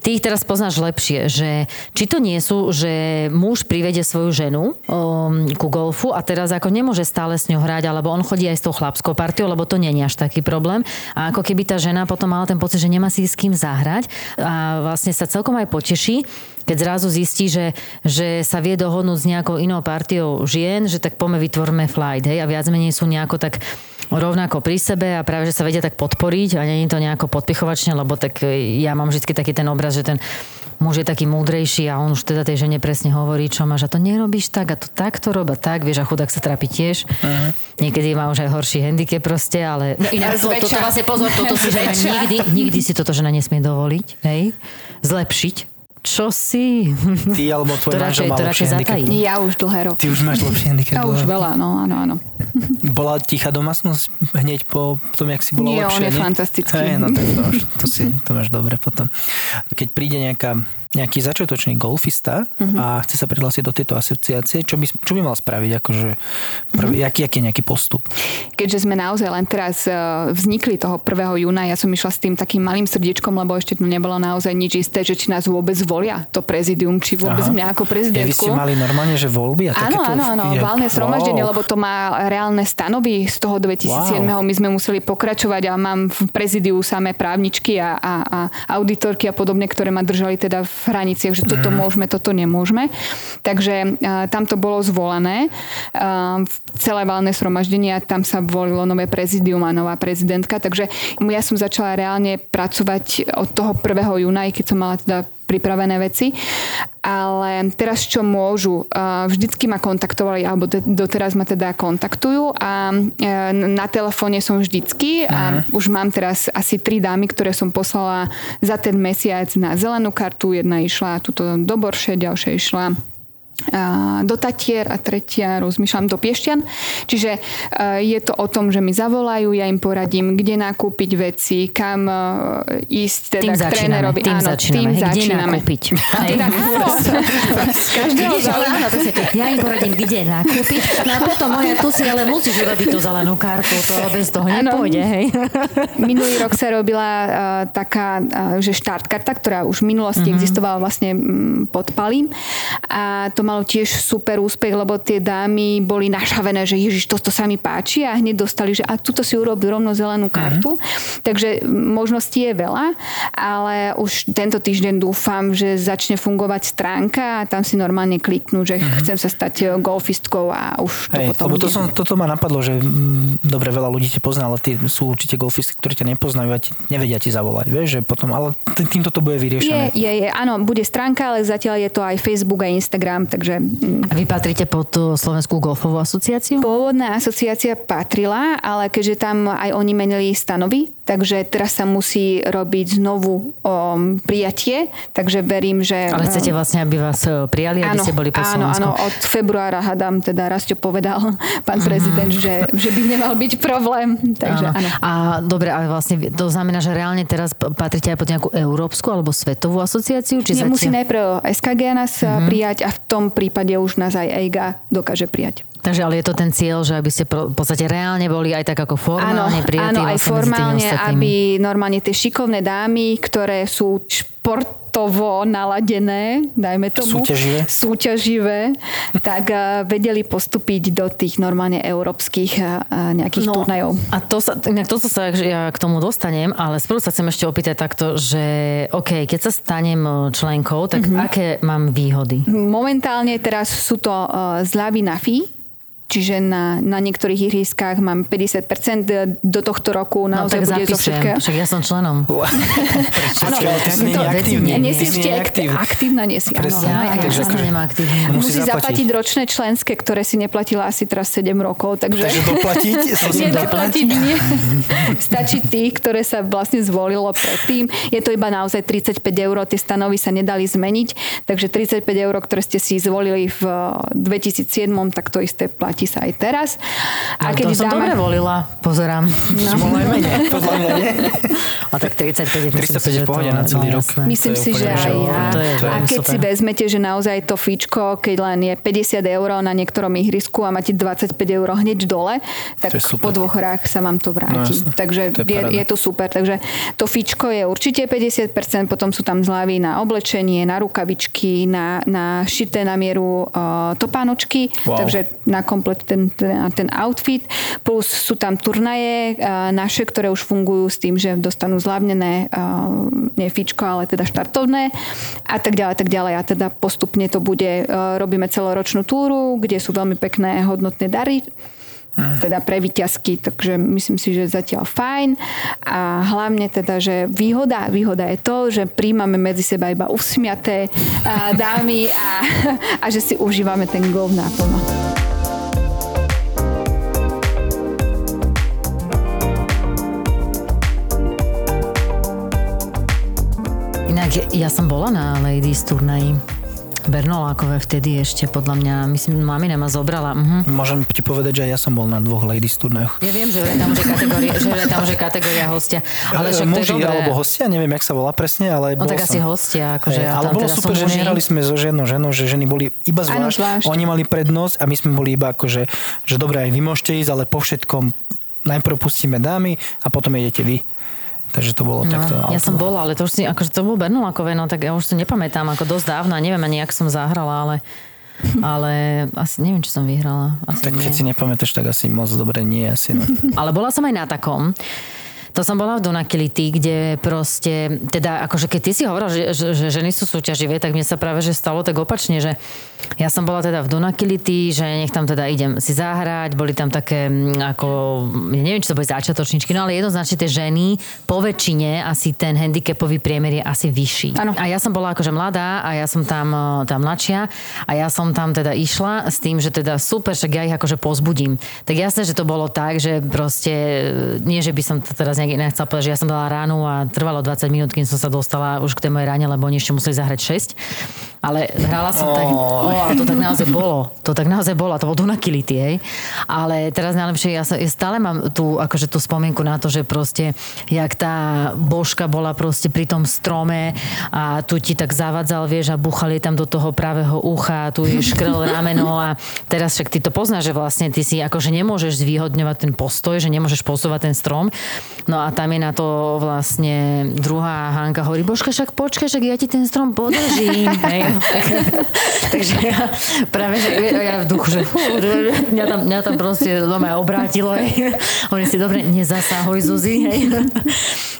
Speaker 5: ty ich teraz poznáš lepšie, že či to nie sú, že muž privede svoju ženu um, ku golfu a teraz ako nemôže stále s ňou hrať, alebo on chodí aj s tou chlapskou partiou, lebo to nie je až taký problém. A ako keby tá žena potom mala ten pocit, že nemá si s kým zahrať a vlastne sa celkom aj poteší, keď zrazu zistí, že, že sa vie dohodnúť s nejakou inou partiou žien, že tak poďme vytvorme flight, hej, a viac menej sú nejako tak rovnako pri sebe a práve, že sa vedia tak podporiť a nie je to nejako podpichovačne, lebo tak e, ja mám vždy taký ten obraz, že ten muž je taký múdrejší a on už teda tej žene presne hovorí, čo máš a to nerobíš tak a to takto rob a tak, vieš a chudák sa trápi tiež. Uh-huh. Niekedy má už aj horší handicap proste, ale no inak to, toto vlastne pozor, toto si žena nikdy, nikdy si toto žena nesmie dovoliť, hej, zlepšiť. Čo si?
Speaker 6: Ty alebo tvoj manžel
Speaker 5: radšej-
Speaker 6: má
Speaker 5: radšej
Speaker 6: handicap.
Speaker 4: Ja už dlhé roky.
Speaker 6: Ty už máš lepší handicap.
Speaker 4: Ja už veľa, no áno, áno.
Speaker 6: Bola tichá domácnosť hneď po tom, jak si bola
Speaker 4: Nie, on
Speaker 6: lepšia,
Speaker 4: je fantastický.
Speaker 6: Hej, no tak to, už- to, si, to máš dobre potom. Keď príde nejaká, nejaký začiatočný golfista
Speaker 4: Mhm.
Speaker 6: a chce sa prihlásiť do tejto asociácie, čo by, čo by mal spraviť? Akože, prvý,
Speaker 4: Mhm.
Speaker 6: aký, aký je nejaký postup?
Speaker 4: Keďže sme naozaj len teraz e, vznikli toho 1. júna, ja som išla s tým takým malým srdiečkom, lebo ešte tu nebolo naozaj nič isté, že či nás vôbec volia to prezidium, či vôbec
Speaker 6: Aha.
Speaker 4: mňa ako
Speaker 6: Ja, vy
Speaker 4: prezidentku.
Speaker 6: ste mali normálne, že voľby? A
Speaker 4: Áno, áno, áno,
Speaker 6: je-
Speaker 4: valné zhromaždenie,
Speaker 6: Wow.
Speaker 4: lebo to má reálne stanovy z toho 2007.
Speaker 6: Wow.
Speaker 4: My sme museli pokračovať a mám v prezidiu samé právničky a, a, a auditorky a podobne, ktoré ma držali teda v hraniciach, že toto môžeme, toto nemôžeme. Takže a, tam to bolo zvolené. V celé valné zhromaždenie a tam sa volilo nové prezidium a nová prezidentka. Takže ja som začala reálne pracovať od toho 1. júna, keď som mala teda pripravené veci. Ale teraz čo môžu? Uh, Vždycky ma kontaktovali, alebo te- doteraz ma teda kontaktujú a uh, na telefóne som vždycky a už mám teraz asi tri dámy, ktoré som poslala za ten mesiac na zelenú kartu. Jedna išla tuto do Borše, ďalšia išla do Tatier a tretia rozmýšľam do Piešťan. Čiže a, je to o tom, že mi zavolajú, ja im poradím, kde nakúpiť veci, kam a, ísť teda
Speaker 5: Tým
Speaker 4: k
Speaker 5: začíname,
Speaker 4: trénerovi.
Speaker 5: tým
Speaker 4: Áno,
Speaker 5: začíname.
Speaker 4: tým
Speaker 5: Hej, kde
Speaker 4: začíname.
Speaker 5: nakúpiť?
Speaker 4: Teda, každého.
Speaker 5: Ja im poradím, kde nakúpiť. No a potom moja, tu si ale musíš urobiť tú zelenú kartu, to bez toho nepôjde, hej.
Speaker 4: Minulý rok sa robila uh, taká, uh, že štartkarta, ktorá už v minulosti
Speaker 5: Mhm.
Speaker 4: uh-huh. existovala vlastne um, pod Palím. A to malo tiež super úspech, lebo tie dámy boli našavené, že ježiš, toto sa mi páči a hneď dostali, že a tuto si urobi rovno zelenú kartu. Uh-huh. Takže možností je veľa, ale už tento týždeň dúfam, že začne fungovať stránka a tam si normálne kliknú, že uh-huh. chcem sa stať eh, golfistkou a už to
Speaker 6: Hej,
Speaker 4: potom
Speaker 6: lebo to som, toto ma napadlo, že mm, dobre, veľa ľudí ťa pozná, ale tí sú určite golfisti, ktorí ťa nepoznajú a ti, nevedia ti zavolať, vieš, že potom, ale týmto to bude
Speaker 4: Je,
Speaker 6: vyriešené.
Speaker 4: je, je, áno, bude stránka, ale zatiaľ je to aj Facebook a Instagram, takže mm,
Speaker 5: A vy patrite pod tú Slovenskú golfovú asociáciu?
Speaker 4: pôvodná asociácia patrila, ale keďže tam aj oni menili stanovy, takže teraz sa musí robiť znovu um, prijatie, takže verím, že...
Speaker 5: Ale chcete vlastne, aby vás e, prijali, aby ste boli po
Speaker 4: áno, áno, od februára hadám, teda Rastio povedal pán prezident, že, že by nemal byť problém, takže áno.
Speaker 5: A dobre, ale vlastne to znamená, že reálne teraz p- patrite aj pod nejakú európsku alebo svetovú asociáciu? Či
Speaker 4: Nemusí
Speaker 5: zatiaľ...
Speaker 4: najprv SKG nás mm-hmm. prijať a v tom prípade už nás aj EIGA dokáže prijať.
Speaker 5: Takže ale je to ten cieľ, že aby ste pro- v podstate reálne boli aj tak ako formálne prijatí
Speaker 4: áno, aj
Speaker 5: vlastne
Speaker 4: formálne, aby normálne tie šikovné dámy, ktoré sú športovo naladené, dajme tomu.
Speaker 6: Súťaživé.
Speaker 4: Súťaživé, tak eh, vedeli postúpiť do tých normálne európskych eh, nejakých no, turnajov.
Speaker 5: A to sa, inak toto sa že ja k tomu dostanem, ale skôr sa chcem ešte opýtať takto, že OK, keď sa stanem e, členkou, tak
Speaker 4: Mhm.
Speaker 5: mm-hmm. aké mám výhody?
Speaker 4: Momentálne teraz sú to uh, zľavy na fee, čiže na, na niektorých ihriskách mám 50% do tohto roku
Speaker 5: No
Speaker 4: naozaj
Speaker 5: tak
Speaker 4: bude zo všetkého.
Speaker 5: však ja som členom.
Speaker 6: Áno, ty si
Speaker 5: to
Speaker 6: nie
Speaker 4: si ešte aktívna, nie si. Áno,
Speaker 5: Ja, ja
Speaker 6: akože-
Speaker 5: nemám aktívne.
Speaker 6: Musí zaplatiť.
Speaker 4: zaplatiť ročné členské, ktoré si neplatila asi teraz 7 rokov, takže...
Speaker 6: Takže doplatiť?
Speaker 4: Nie doplatiť, nie. Stačí tých, ktoré sa vlastne zvolilo predtým. Je to iba naozaj 35 eur, tie stanovy sa nedali zmeniť, takže 35 eur, ktoré ste si zvolili v 2007, tak to isté platí sa aj teraz.
Speaker 5: A to som dobre volila, pozerám.
Speaker 4: No.
Speaker 6: Podľa mňa nie.
Speaker 5: A tak 35 je, myslím
Speaker 6: 35
Speaker 5: si,
Speaker 6: je
Speaker 5: že
Speaker 6: v pohode
Speaker 5: to,
Speaker 6: na celý
Speaker 5: no,
Speaker 6: rok.
Speaker 4: Myslím si, že aj ja.
Speaker 5: to je
Speaker 4: a keď si vezmete, že naozaj to fíčko, keď len je 50 eur na niektorom ihrisku a máte 25 eur hneď dole, tak po dvoch hrách sa vám to vráti.
Speaker 6: No.
Speaker 4: Takže
Speaker 6: To je
Speaker 4: je, je to super. Takže to fíčko je určite 50%, potom sú tam zľavy na oblečenie, na rukavičky, na, na šité na mieru uh, topánočky,
Speaker 6: Wow.
Speaker 4: takže na komplet ten, ten, ten outfit. Plus sú tam turnaje uh, naše, ktoré už fungujú s tým, že dostanú zľavnené uh, nie fičko, ale teda štartovné a tak ďalej, tak ďalej. A teda postupne to bude, uh, robíme celoročnú túru, kde sú veľmi pekné hodnotné dary teda pre výťazky, takže myslím si, že zatiaľ fajn a hlavne teda, že výhoda, výhoda je to, že príjmame medzi seba iba usmiaté dámy a, a že si užívame ten golf naplno.
Speaker 5: Inak ja som bola na Ladies turnaji. Bernolákové vtedy ešte, podľa mňa, myslím, mamina ma zobrala. Mhm.
Speaker 6: Môžem ti povedať, že aj ja som bol na dvoch ladies turnajoch.
Speaker 5: Ja viem, že tam už je kategória, že je tam už je kategória hostia. Ale však to je
Speaker 6: Muži
Speaker 5: dobré.
Speaker 6: alebo hostia, neviem, jak sa volá presne, ale
Speaker 5: No
Speaker 6: bol
Speaker 5: tak
Speaker 6: som.
Speaker 5: asi hostia, akože
Speaker 6: Hej,
Speaker 5: ja
Speaker 6: ale bolo
Speaker 5: teda
Speaker 6: super,
Speaker 5: som
Speaker 6: že
Speaker 5: muži.
Speaker 6: nehrali sme so žiadnou ženou, že ženy boli iba zvlášť.
Speaker 4: zvlášť.
Speaker 6: Oni mali prednosť a my sme boli iba akože, že dobre, aj vy môžete ísť, ale po všetkom najprv pustíme dámy a potom idete vy. Takže to bolo
Speaker 5: No,
Speaker 6: takto.
Speaker 5: ja som bola, ale to už si, akože to bolo Bernolákové, no tak ja už to nepamätám, ako dosť dávno, neviem ani, jak som zahrala, ale, ale asi neviem, či som vyhrala. Asi
Speaker 6: Tak
Speaker 5: nie.
Speaker 6: keď si nepamätáš, tak asi moc dobre nie. Asi, no.
Speaker 5: Ale bola som aj na takom. To som bola v Dunakility, kde proste, teda akože keď ty si hovoril, že, že, že ženy sú súťaživé, tak mne sa práve že stalo tak opačne, že ja som bola teda v Dunakility, že nech tam teda idem si zahrať, boli tam také mm, ako, ja neviem, či to boli začiatočničky, no ale jednoznačne tie ženy, po väčšine asi ten handicapový priemer je asi vyšší.
Speaker 4: Áno.
Speaker 5: A ja som bola akože mladá a ja som tam, eh, tam mladšia a ja som tam teda išla s tým, že teda super, však ja ich akože pozbudím. Tak jasné, že to bolo tak, že proste, eh, nie že by som to teraz inak chcela povedať, že ja som dala ránu a trvalo 20 minút, kým som sa dostala už k tej mojej ráne, lebo oni ešte museli zahrať 6. Ale hrala som tak... O, a to tak naozaj bolo. To tak naozaj bolo. To bol Dunakility, hej. Ale teraz najlepšie, ja, sa, ja stále mám tú, akože tú spomienku na to, že proste, jak tá božka bola proste pri tom strome a tu ti tak zavadzal, vieš, a buchali tam do toho pravého ucha, tu je škrel rameno a teraz však ty to poznáš, že vlastne ty si akože nemôžeš zvýhodňovať ten postoj, že nemôžeš posúvať ten strom. No a tam je na to vlastne druhá Hanka hovorí, božka, však počkaj, však ja ti ten strom podržím. Hej. Takže ja práve, že ja v duchu, že mňa tam, mňa tam proste doma obrátilo. Hej. Oni si dobre, nezasahuj Zuzi. Hej.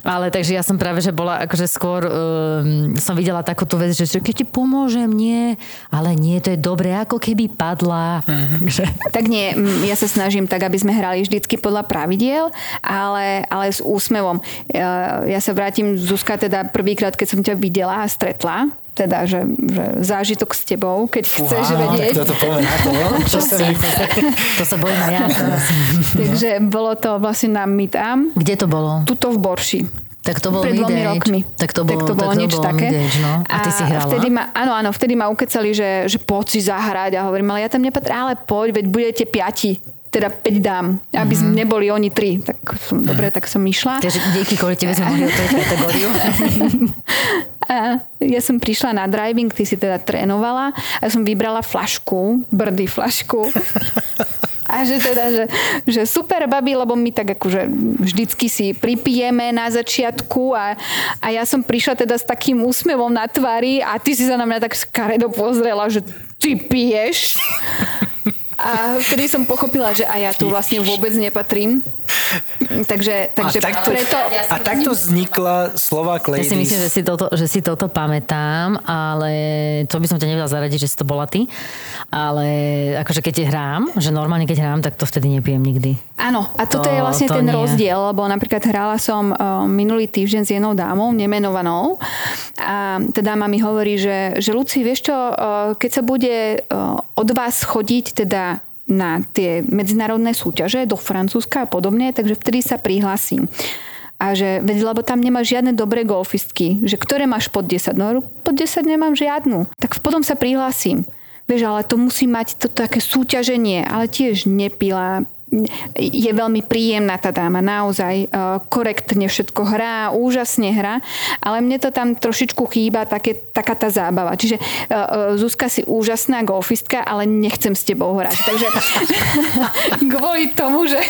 Speaker 5: Ale takže ja som práve, že bola akože skôr, um, som videla takúto vec, že, keď ti pomôžem, nie, ale nie, to je dobré, ako keby padla. Takže,
Speaker 4: Tak nie, ja sa snažím tak, aby sme hrali vždycky podľa pravidiel, ale, ale s úsmevom. Ja, ja sa vrátim, Zuzka, teda prvýkrát, keď som ťa videla a stretla, teda, že, že zážitok s tebou, keď chceš
Speaker 6: Áno,
Speaker 4: vedieť.
Speaker 6: Tak to, no? Čo sa
Speaker 5: to sa bojím ja.
Speaker 4: Takže bolo to vlastne na Meetup,
Speaker 5: Kde to bolo?
Speaker 4: tuto v Borši.
Speaker 5: Tak to bol
Speaker 4: pred dvomi
Speaker 5: Midage.
Speaker 4: rokmi.
Speaker 5: Tak to bolo,
Speaker 4: tak to bolo niečo
Speaker 5: bolo
Speaker 4: také.
Speaker 5: Midage, no. A ty si hrala?
Speaker 4: Vtedy ma, áno, áno, vtedy ma ukecali, že, že poď si zahrať a hovorím, ale ja tam nepatrím, ale poď, veď budete piati teda 5 dám, aby
Speaker 5: Mhm.
Speaker 4: mm-hmm. neboli oni 3. Tak som, dobre, tak som išla.
Speaker 5: Takže díky, kvôli tebe sme mohli otvoriť kategóriu.
Speaker 4: A ja som prišla na driving, ty si teda trénovala a som vybrala flašku, brdy flašku. A že teda, že, že super babi, lebo my tak akože vždycky si pripijeme na začiatku a, a ja som prišla teda s takým úsmevom na tvári a ty si sa na mňa tak skaredo pozrela, že ty piješ. A vtedy som pochopila, že aj ja tu vlastne vôbec nepatrím. Takže, takže
Speaker 6: a, takto,
Speaker 4: preto...
Speaker 6: a takto vznikla Slovak
Speaker 5: Ja
Speaker 6: Ladies.
Speaker 5: si myslím, že si, toto, že si toto pamätám, ale to by som ťa nevedela zaradiť, že si to bola ty. Ale akože keď hrám, že normálne keď hrám, tak to vtedy nepijem nikdy.
Speaker 4: Áno, a toto
Speaker 5: To-
Speaker 4: je vlastne
Speaker 5: to
Speaker 4: ten
Speaker 5: nie.
Speaker 4: rozdiel, lebo napríklad hrala som uh, minulý týždeň s jednou dámou, nemenovanou, a tá dáma mi hovorí, že, že Luci, vieš čo, uh, keď sa bude uh, od vás chodiť teda na tie medzinárodné súťaže do Francúzska a podobne, takže vtedy sa prihlasím. A že, veď, lebo tam nemáš žiadne dobré golfistky, že ktoré máš pod 10? No, pod 10 nemám žiadnu. Tak potom sa prihlasím. Vieš, ale to musí mať to také súťaženie, ale tiež nepila, je veľmi príjemná tá dáma, naozaj uh, korektne všetko hrá, úžasne hrá, ale mne to tam trošičku chýba, také, taká tá zábava. Čiže uh, uh, Zuzka si úžasná golfistka, ale nechcem s tebou hrať. Takže kvôli tomu, že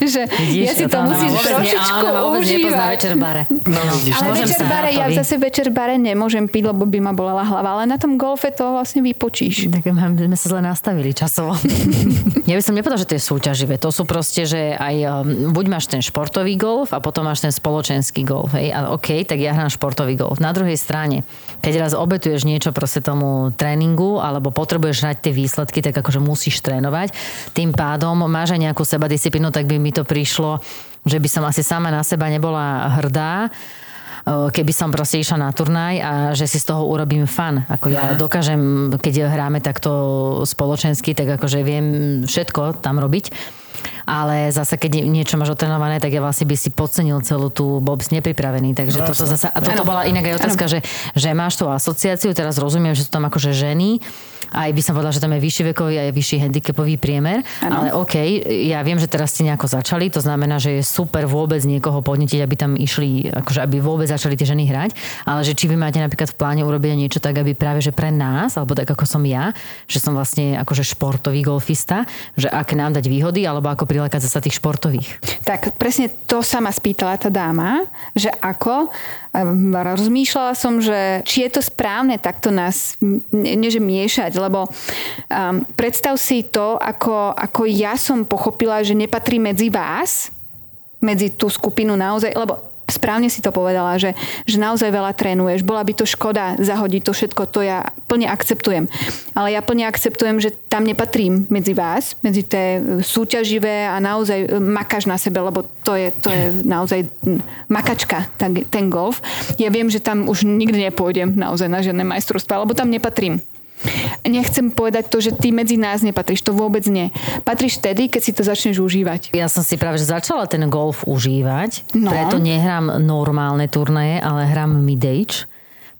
Speaker 4: že
Speaker 5: Vidíš,
Speaker 4: ja si to
Speaker 5: vôbec nie-
Speaker 4: trošičku
Speaker 5: ma vôbec
Speaker 4: užívať.
Speaker 5: večer bare.
Speaker 6: No vidíš,
Speaker 4: Ale
Speaker 5: Môžem
Speaker 4: večer bare, ja zase večer bare nemôžem piť, lebo by ma bolela hlava, ale na tom golfe to vlastne vypočíš.
Speaker 5: Tak sme sa zle nastavili časovo. ja by som nepovedal, že to je súťaživé. To sú proste, že aj um, buď máš ten športový golf a potom máš ten spoločenský golf. Hej? A OK, tak ja hrám športový golf. Na druhej strane, keď raz obetuješ niečo proste tomu tréningu alebo potrebuješ hrať tie výsledky, tak akože musíš trénovať. Tým pádom máš aj nejakú sebadisciplínu, tak by mi to prišlo, že by som asi sama na seba nebola hrdá, keby som proste išla na turnaj a že si z toho urobím fan. Ako ja dokážem, keď hráme takto spoločensky, tak akože viem všetko tam robiť. Ale zase, keď niečo máš otrenované, tak ja vlastne by si podcenil celú tú, si nepripravený. Takže toto zase, a toto bola inak aj otázka, že, že máš tú asociáciu, teraz rozumiem, že sú tam akože ženy, aj by som povedala, že tam je vyšší vekový aj vyšší handicapový priemer, ale OK, ja viem, že teraz ste nejako začali, to znamená, že je super vôbec niekoho podnetiť, aby tam išli, akože aby vôbec začali tie ženy hrať, ale že či vy máte napríklad v pláne urobiť niečo tak, aby práve že pre nás, alebo tak ako som ja, že som vlastne akože športový golfista, že ak nám dať výhody, alebo ako prilákať zasa tých športových.
Speaker 4: Tak presne to sa ma spýtala tá dáma, že ako. A Rozmýšľala som, že či je to správne takto nás, nie že miešať, lebo um, predstav si to, ako, ako ja som pochopila, že nepatrí medzi vás, medzi tú skupinu naozaj, lebo správne si to povedala, že, že naozaj veľa trénuješ. Bola by to škoda zahodiť to všetko, to ja plne akceptujem. Ale ja plne akceptujem, že tam nepatrím medzi vás, medzi tie súťaživé a naozaj makáš na sebe, lebo to je, to je naozaj makačka, ten, ten golf. Ja viem, že tam už nikdy nepôjdem naozaj na žiadne majstrovstvá, lebo tam nepatrím. Nechcem povedať to, že ty medzi nás nepatríš, to vôbec nie. Patríš vtedy, keď si to začneš užívať.
Speaker 5: Ja som si práve že začala ten golf užívať,
Speaker 4: No.
Speaker 5: preto nehrám normálne turnaje, ale hrám mid-age.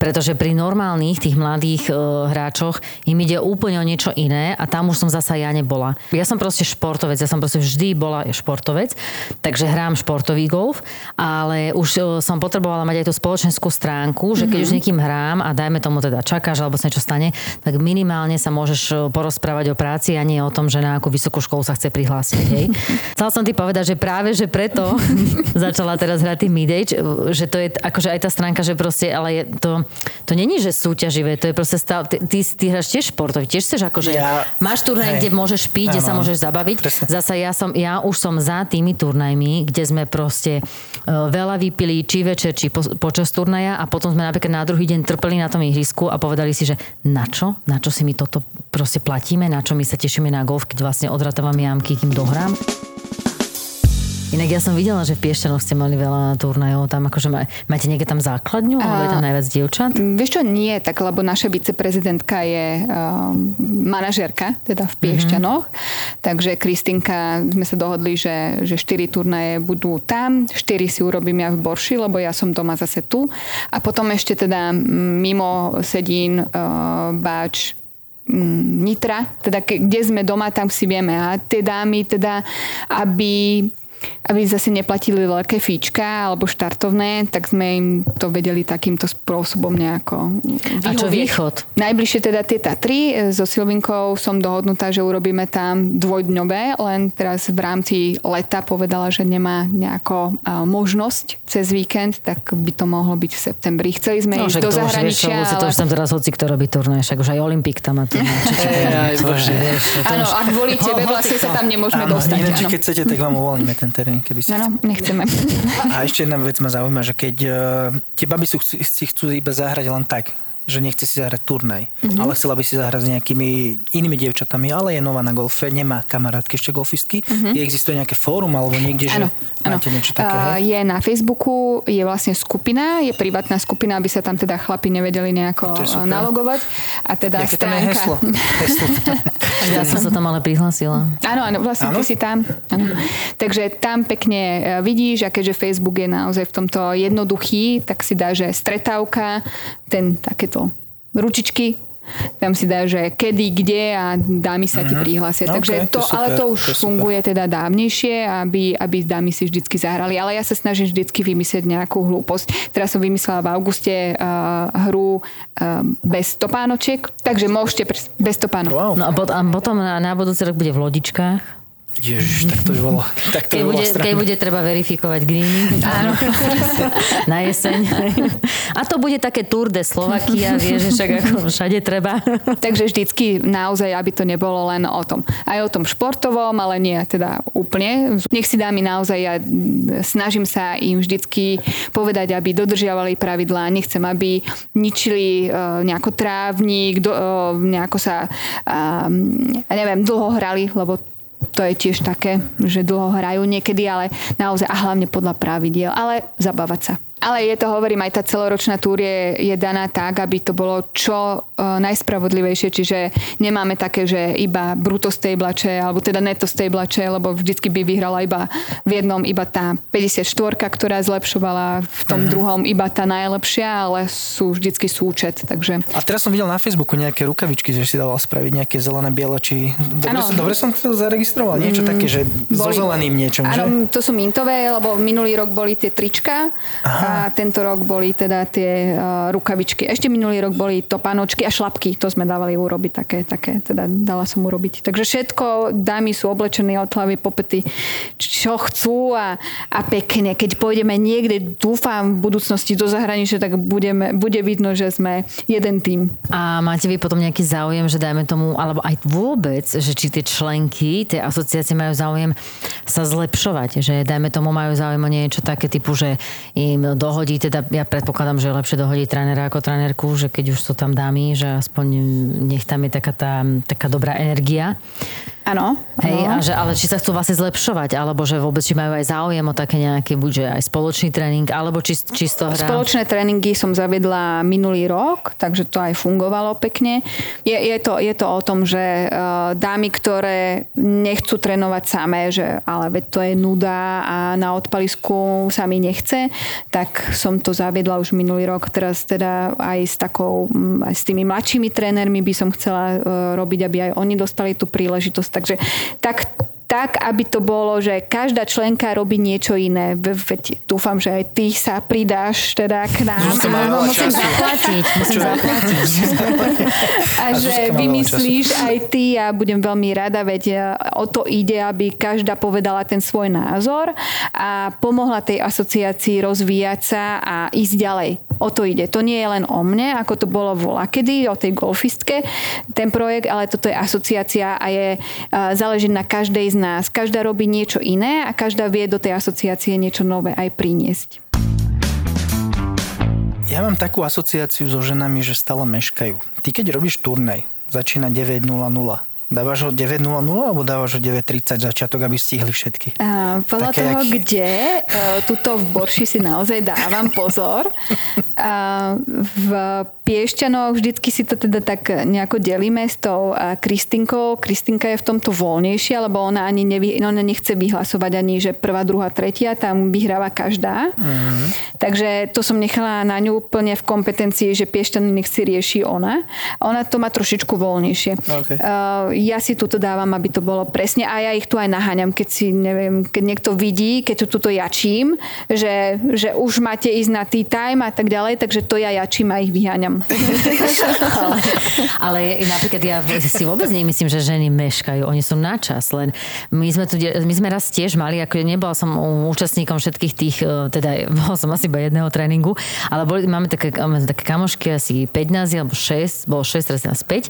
Speaker 5: Pretože pri normálnych tých mladých e, hráčoch im ide úplne o niečo iné a tam už som zasa ja nebola. Ja som proste športovec, ja som proste vždy bola športovec, takže hrám športový golf, ale už e, som potrebovala mať aj tú spoločenskú stránku, že keď už s niekým hrám a dajme tomu teda čakáš alebo sa niečo stane, tak minimálne sa môžeš e, porozprávať o práci a nie o tom, že na akú vysokú školu sa chce prihlásiť. Hej. Chcela som ti povedať, že práve, že preto začala teraz hrať tým mid-age, že to je akože aj tá stránka, že proste, ale je to, to není, že súťaživé, to je proste stav, ty, ty, ty hráš tiež športový, tiež chceš akože,
Speaker 6: Ja-
Speaker 5: máš turnaj,
Speaker 6: hej.
Speaker 5: kde môžeš piť, kde sa môžeš zabaviť.
Speaker 6: presne.
Speaker 5: Zasa ja, som, ja už som za tými turnajmi, kde sme proste e, veľa vypili, či večer, či po, počas turnaja a potom sme napríklad na druhý deň trpeli na tom ihrisku a povedali si, že na čo? Na čo si my toto proste platíme? Na čo my sa tešíme na golf, keď vlastne odratávam jamky, kým dohrám? Inak ja som videla, že v Piešťanoch ste mali veľa turnajov, tam akože má, máte niekde tam základňu, alebo je tam najviac dievčat?
Speaker 4: Vieš čo, nie, tak lebo naša viceprezidentka je um, manažérka, teda v Piešťanoch, takže Kristinka, sme sa dohodli, že, že štyri turnaje budú tam, štyri si urobím ja v Borši, lebo ja som doma zase tu. A potom ešte teda mimo sedín, uh, Báč, Nitra, teda kde sme doma, tam si vieme. A tie dámy teda, aby aby zase neplatili veľké fíčka alebo štartovné, tak sme im to vedeli takýmto spôsobom nejako
Speaker 5: A čo východ?
Speaker 4: Najbližšie teda tie Tatry. E, So Silvinkou som dohodnutá, že urobíme tam dvojdňové, len teraz v rámci leta povedala, že nemá nejako a, možnosť cez víkend, tak by to mohlo byť v septembri. Chceli sme
Speaker 5: No,
Speaker 4: ísť do
Speaker 5: to už, vieš,
Speaker 4: zahraničia,
Speaker 5: čo, Luci, to
Speaker 4: ale...
Speaker 5: už tam teraz hoci kto robí turnaj, však už aj Olympik tam má vieš, to
Speaker 4: Áno,
Speaker 5: už-
Speaker 4: a kvôli tebe vlastne sa tam nemôžeme dostať.
Speaker 6: ináč, keď chcete, tak vám uvoľníme ten termín, keby ste
Speaker 4: Áno, nechceme.
Speaker 6: A ešte jedna vec ma zaujíma, že keď uh, tie baby sú, si chcú iba zahrať len tak, že nechce si zahrať turnaj,
Speaker 4: Mhm.
Speaker 6: mm-hmm. ale chcela by si zahrať s nejakými inými dievčatami, ale je nová na golfe, nemá kamarátky ešte golfistky. Mm-hmm. Existuje nejaké fórum alebo niekde, že
Speaker 4: áno.
Speaker 6: máte niečo také, hej?
Speaker 4: Je na Facebooku, je vlastne skupina, je privátna skupina, aby sa tam teda chlapi nevedeli nejako
Speaker 6: je
Speaker 4: nalogovať. A teda
Speaker 6: Jaké tam je
Speaker 4: stránka...
Speaker 6: heslo? heslo.
Speaker 5: Ja som sa tam ale prihlásila.
Speaker 4: Áno, áno, vlastne
Speaker 6: Áno?
Speaker 4: ty si tam. Áno. Takže tam pekne e, vidíš, a keďže Facebook je naozaj v tomto jednoduchý, tak si dá, že stretávka, ten takéto ručičky, tam si dá, že kedy, kde a dámy sa ti prihlásia.
Speaker 6: No,
Speaker 4: Takže
Speaker 6: ok, to
Speaker 4: to,
Speaker 6: super,
Speaker 4: ale to už
Speaker 6: to je super.
Speaker 4: funguje teda dávnejšie, aby, aby dámy si vždycky zahrali. Ale ja sa snažím vždycky vymyslieť nejakú hlúposť. Teraz som vymyslela v auguste uh, hru uh, bez topánočiek, takže môžete pres- bez topánok.
Speaker 6: Wow.
Speaker 5: No a, pot, a potom na, na budúci rok bude v lodičkách.
Speaker 6: Ježiš, tak to by bolo, tak to
Speaker 5: Keď
Speaker 6: by bolo
Speaker 5: bude,
Speaker 6: strana.
Speaker 5: keď bude treba verifikovať greeny. Áno. Na jeseň. A to bude také Tour de Slovakia, vieš, že však ako všade treba.
Speaker 4: Takže vždycky naozaj, aby to nebolo len o tom. Aj o tom športovom, ale nie teda úplne. Nech si dámy naozaj, ja snažím sa im vždycky povedať, aby dodržiavali pravidlá. Nechcem, aby ničili uh, nejako trávnik, do, uh, nejako sa, uh, neviem, dlho hrali, lebo to je tiež také, že dlho hrajú niekedy, ale naozaj a hlavne podľa pravidiel, ale zabávať sa. Ale je to, hovorím, aj tá celoročná túr je, je daná tak, aby to bolo čo uh, najspravodlivejšie, čiže nemáme také, že iba bruto stejblače, alebo teda neto stejblače, lebo vždycky by vyhrala iba v jednom iba tá 54, ktorá zlepšovala, v tom uh-huh. druhom iba tá najlepšia, ale sú vždycky súčet, takže...
Speaker 6: A teraz som videl na Facebooku nejaké rukavičky, že si dala spraviť nejaké zelené, biele, či... Dobre, som, dobre som to zaregistroval, niečo také, že so zeleným niečom, že?
Speaker 4: Áno, to sú mintové, lebo minulý rok boli tie trička a tento rok boli teda tie uh, rukavičky. Ešte minulý rok boli topánočky a šlapky, to sme dávali urobiť také, také, teda dala som urobiť. Takže všetko, dámy sú oblečené od hlavy po pety, čo chcú a, a pekne. Keď pôjdeme niekde, dúfam v budúcnosti do zahraničia, tak budeme, bude vidno, že sme jeden tým.
Speaker 5: A máte vy potom nejaký záujem, že dajme tomu, alebo aj vôbec, že či tie členky, tie asociácie majú záujem sa zlepšovať, že dajme tomu majú záujem o niečo také typu, že im dohodí, teda ja predpokladám, že je lepšie dohodiť trénera ako trénerku, že keď už sú tam dámy, že aspoň nech tam je taká tá taká dobrá energia.
Speaker 4: Áno.
Speaker 5: Hej, a že, ale či sa chcú vlastne zlepšovať, alebo že vôbec či majú aj záujem o také nejaké, buď že aj spoločný tréning, alebo či, čisto hra.
Speaker 4: Spoločné tréningy som zavedla minulý rok, takže to aj fungovalo pekne. Je, je, to, je to o tom, že uh, dámy, ktoré nechcú trénovať samé, že ale veď to je nuda a na odpalisku sa mi nechce, tak som to zaviedla už minulý rok. Teraz teda aj s takou, mm, aj s tými mladšími trénermi by som chcela uh, robiť, aby aj oni dostali tú príležitosť. Takže tak tak, aby to bolo, že každá členka robí niečo iné. Ve- Veď dúfam, že aj ty sa pridáš teda k nám.
Speaker 6: Zuzka má veľa
Speaker 5: musím
Speaker 6: času.
Speaker 5: zaplatiť, musím zaplatiť.
Speaker 4: A
Speaker 6: A
Speaker 4: že vymyslíš aj ty a budem veľmi rada, veď e, o to ide, aby každá povedala ten svoj názor a pomohla tej asociácii rozvíjať sa a ísť ďalej. O to ide. To nie je len o mne, ako to bolo volakedy, o tej golfistke, ten projekt, ale toto je asociácia a je, a záleží na každej z nás. Každá robí niečo iné a každá vie do tej asociácie niečo nové aj priniesť.
Speaker 6: Ja mám takú asociáciu so ženami, že stále meškajú. Ty keď robíš turnej, začína 9.00. Dávaš ho 9.00 alebo dávaš ho 9.30 začiatok, aby stihli všetky?
Speaker 4: A podľa
Speaker 6: Také,
Speaker 4: toho,
Speaker 6: jak-
Speaker 4: kde, e, tuto v Borši si naozaj dávam pozor. A v Piešťanoch vždycky si to teda tak nejako delíme s tou Kristinkou. Kristinka je v tomto voľnejšia, lebo ona ani nevy, ona nechce vyhlasovať ani, že prvá, druhá, tretia, tam vyhráva každá. Takže to som nechala na ňu úplne v kompetencii, že Piešťany nech si rieši ona. Ona to má trošičku voľnejšie.
Speaker 6: OK.
Speaker 4: Uh, ja si tuto dávam, aby to bolo presne a ja ich tu aj naháňam, keď si, neviem, keď niekto vidí, keď tu tuto jačím, že, že už máte ísť na tea time a tak ďalej, takže to ja jačím a ich vyháňam.
Speaker 5: ale, ale napríklad ja si vôbec nemyslím, že ženy meškajú. Oni sú na čas. Len my sme, tu, my sme raz tiež mali, ako nebola som účastníkom všetkých tých, e, teda bol som asi iba jedného tréningu, ale boli, máme také, máme také kamošky, asi 5 nás, alebo 6, bolo 6, teraz nás 5.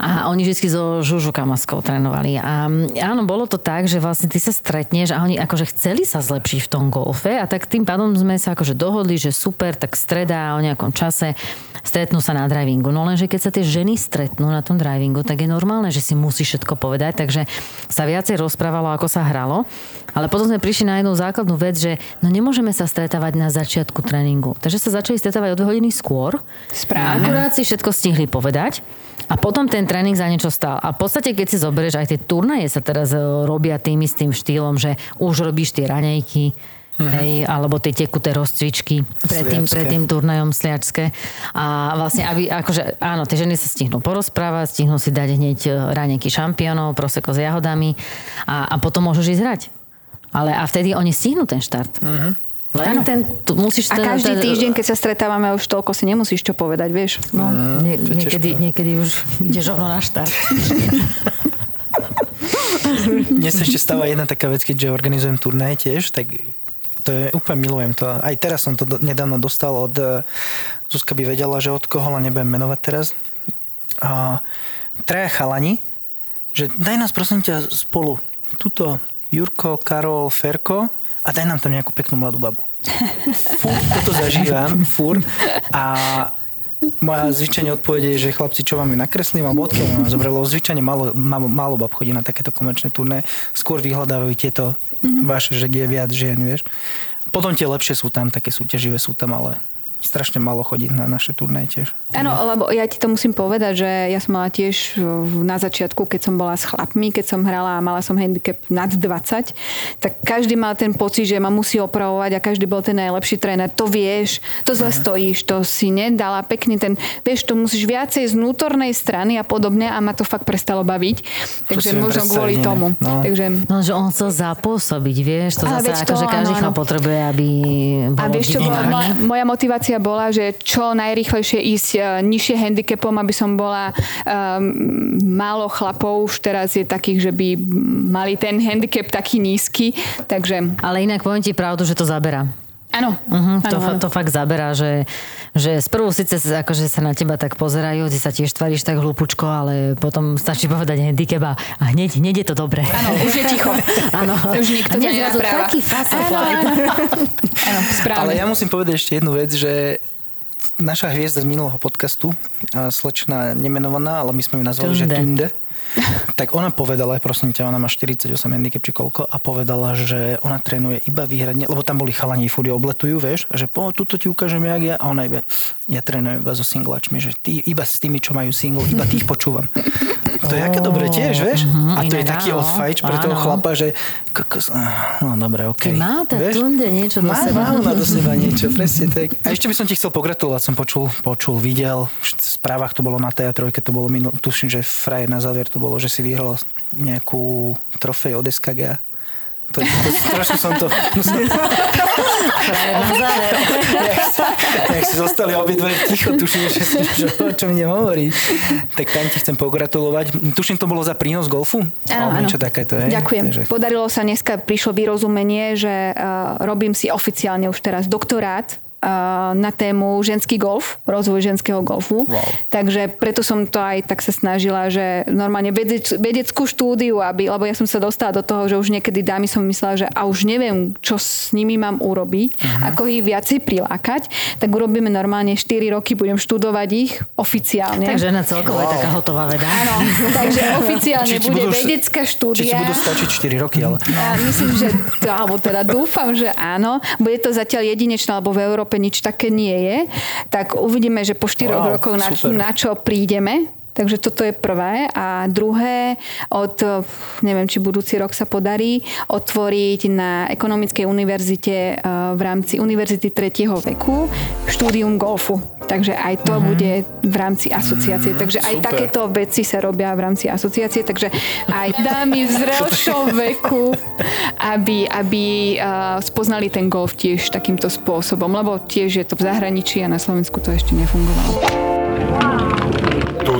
Speaker 5: A oni vždy so Žužu Kamaskou trénovali. A áno, bolo to tak, že vlastne ty sa stretneš a oni akože chceli sa zlepšiť v tom golfe a tak tým pádom sme sa akože dohodli, že super, tak streda o nejakom čase stretnú sa na drivingu. No lenže keď sa tie ženy stretnú na tom drivingu, tak je normálne, že si musí všetko povedať, takže sa viacej rozprávalo, ako sa hralo. Ale potom sme prišli na jednu základnú vec, že no nemôžeme sa stretávať na začiatku tréningu. Takže sa začali stretávať o dve hodiny skôr.
Speaker 4: Správne.
Speaker 5: Akurát si všetko stihli povedať. A potom ten tréning za niečo stál. A v podstate, keď si zoberieš, aj tie turnaje sa teraz e, robia tým istým štýlom, že už robíš tie raňajky, Hej, alebo tie tekuté rozcvičky pred tým, pred tým turnajom sliačské. A vlastne, aby, akože, áno, tie ženy sa stihnú porozprávať, stihnú si dať hneď e, raňajky šampiónov, proseko s jahodami a, a potom môžu ísť hrať. Ale a vtedy oni stihnú ten štart. Len ten, tu musíš
Speaker 4: A
Speaker 5: ten,
Speaker 4: každý
Speaker 5: ten-
Speaker 4: týždeň, keď sa stretávame, už toľko si nemusíš čo povedať, vieš. No.
Speaker 5: Nie,
Speaker 6: to je
Speaker 5: niekedy, niekedy už ideš rovno na štart.
Speaker 6: Mne sa ešte stáva jedna taká vec, keďže organizujem turnaj tiež, tak to je, úplne milujem to. Aj teraz som to do, nedávno dostal od... eh, Zuzka by vedela, že od koho, ale nebudem menovať teraz. A, traja chalani, že daj nás prosím ťa spolu. Tuto Jurko, Karol, Ferko a daj nám tam nejakú peknú mladú babu. Fúr, toto zažívam, fúr. A moja zvyčajne odpovede je, že chlapci, čo vám ju nakreslím, alebo odkiaľ vám zobralo. Zvyčajne málo, málo, málo bab chodí na takéto komerčné turné. Skôr vyhľadávajú tieto mm-hmm. vaše, že je viac žien, vieš. Potom tie lepšie sú tam, také súťaživé sú tam, ale strašne málo chodí na naše turné tiež.
Speaker 4: Áno, lebo ja ti to musím povedať, že ja som mala tiež na začiatku, keď som bola s chlapmi, keď som hrala a mala som handicap nad 20, tak každý mal ten pocit, že ma musí opravovať a každý bol ten najlepší tréner. To vieš, to zle stojíš, to si nedala pekný ten, vieš, to musíš viacej z vnútornej strany a podobne a ma to fakt prestalo baviť. Takže možno kvôli tomu.
Speaker 6: No.
Speaker 4: Takže
Speaker 5: No, že on chcel zapôsobiť, vieš, to zase
Speaker 4: veď to,
Speaker 5: akože každý
Speaker 4: áno,
Speaker 5: chlap
Speaker 4: áno.
Speaker 5: potrebuje, aby bolo
Speaker 4: A vieš, čo bola, moja,
Speaker 5: ňom.
Speaker 4: Motivácia bola, že čo najrychlejšie ísť e, nižšie handicapom, aby som bola um, málo chlapov, už teraz je takých, že by mali ten handicap taký nízky, takže
Speaker 5: Ale inak poviem ti pravdu, že to zabera.
Speaker 4: Áno,
Speaker 5: Uh-huh, to, to fakt zaberá, že, že sprvu síce sa- akože sa na teba tak pozerajú, ty sa tiež tvaríš tak hlúpučko, ale potom stačí povedať handicap a, a hneď, hneď je to dobré.
Speaker 4: Áno, už je ticho.
Speaker 5: Áno.
Speaker 4: Už nikto ťa nenapráva.
Speaker 5: taký fasa
Speaker 4: Áno, áno. Áno, správne.
Speaker 6: Ale ja musím povedať ešte jednu vec, že naša hviezda z minulého podcastu, slečna nemenovaná, ale my sme ju nazvali, že
Speaker 5: Tunde.
Speaker 6: Tak ona povedala, prosím ťa, ona má 48 handicap či koľko a povedala, že ona trénuje iba výhradne, lebo tam boli chalani, furt obletujú, vieš, že po, tuto ti ukážem, jak ja, a ona iba, ja trénujem iba so singlačmi, že ty, iba s tými, čo majú single, iba tých počúvam. To je aké dobre tiež, vieš? A to je taký
Speaker 5: áno,
Speaker 6: odfajč pre toho chlapa, že kokos, no dobre, okej.
Speaker 5: Ty má tá
Speaker 6: Vieš?
Speaker 5: Tunde niečo do
Speaker 6: má,
Speaker 5: seba.
Speaker 6: Má ona do seba niečo, presne tak. A ešte by som ti chcel pogratulovať, som počul, počul, videl, v správach to bolo na TA3, to bolo minul, tuším, že frajer na záver to bolo, že si vyhral nejakú trofej od SKG. To, to, trošku som to... Musím,
Speaker 5: Na záver.
Speaker 6: jak si zostali obidve ticho, tuším, že, že o čom idem hovoriť. Tak tam ti chcem pogratulovať. Tuším, to bolo za prínos golfu?
Speaker 4: Áno, áno.
Speaker 6: niečo takéto, hej?
Speaker 4: Ďakujem.
Speaker 6: Takže,
Speaker 4: Podarilo sa dneska, prišlo vyrozumenie, že uh, robím si oficiálne už teraz doktorát na tému ženský golf, rozvoj ženského golfu.
Speaker 6: Wow.
Speaker 4: Takže preto som to aj tak sa snažila, že normálne vedec, vedeckú štúdiu, aby, lebo ja som sa dostala do toho, že už niekedy dámy som myslela, že a už neviem, čo s nimi mám urobiť,
Speaker 6: Mhm.
Speaker 4: ako ich viacej prilákať, tak urobíme normálne 4 roky, budem študovať ich oficiálne.
Speaker 5: Takže žena celkovo je taká hotová veda.
Speaker 4: Áno, takže oficiálne
Speaker 6: Či
Speaker 4: bude
Speaker 6: budú-
Speaker 4: vedecká štúdia.
Speaker 6: či ti budú stačiť 4 roky, ale...
Speaker 4: Ja myslím, že to, alebo teda dúfam, že áno. Bude to zatiaľ jedinečné, lebo v Európe nič také nie je. Tak uvidíme, že po 4
Speaker 6: Wow,
Speaker 4: rokoch na,
Speaker 6: super.
Speaker 4: na čo prídeme. Takže toto je prvé. A druhé, od, neviem, či budúci rok sa podarí, otvoriť na Ekonomickej univerzite eh, v rámci Univerzity tretieho veku štúdium golfu. Takže aj to bude v rámci asociácie. Takže aj
Speaker 6: super.
Speaker 4: takéto veci sa robia v rámci asociácie. Takže aj dámy v zrelšom veku, aby, aby eh, spoznali ten golf tiež takýmto spôsobom. Lebo tiež je to v zahraničí a na Slovensku to ešte nefungovalo.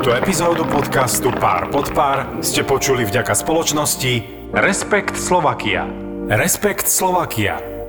Speaker 3: Túto epizódu podcastu Pár pod pár ste počuli vďaka spoločnosti
Speaker 2: Respekt Slovakia.
Speaker 3: Respekt Slovakia.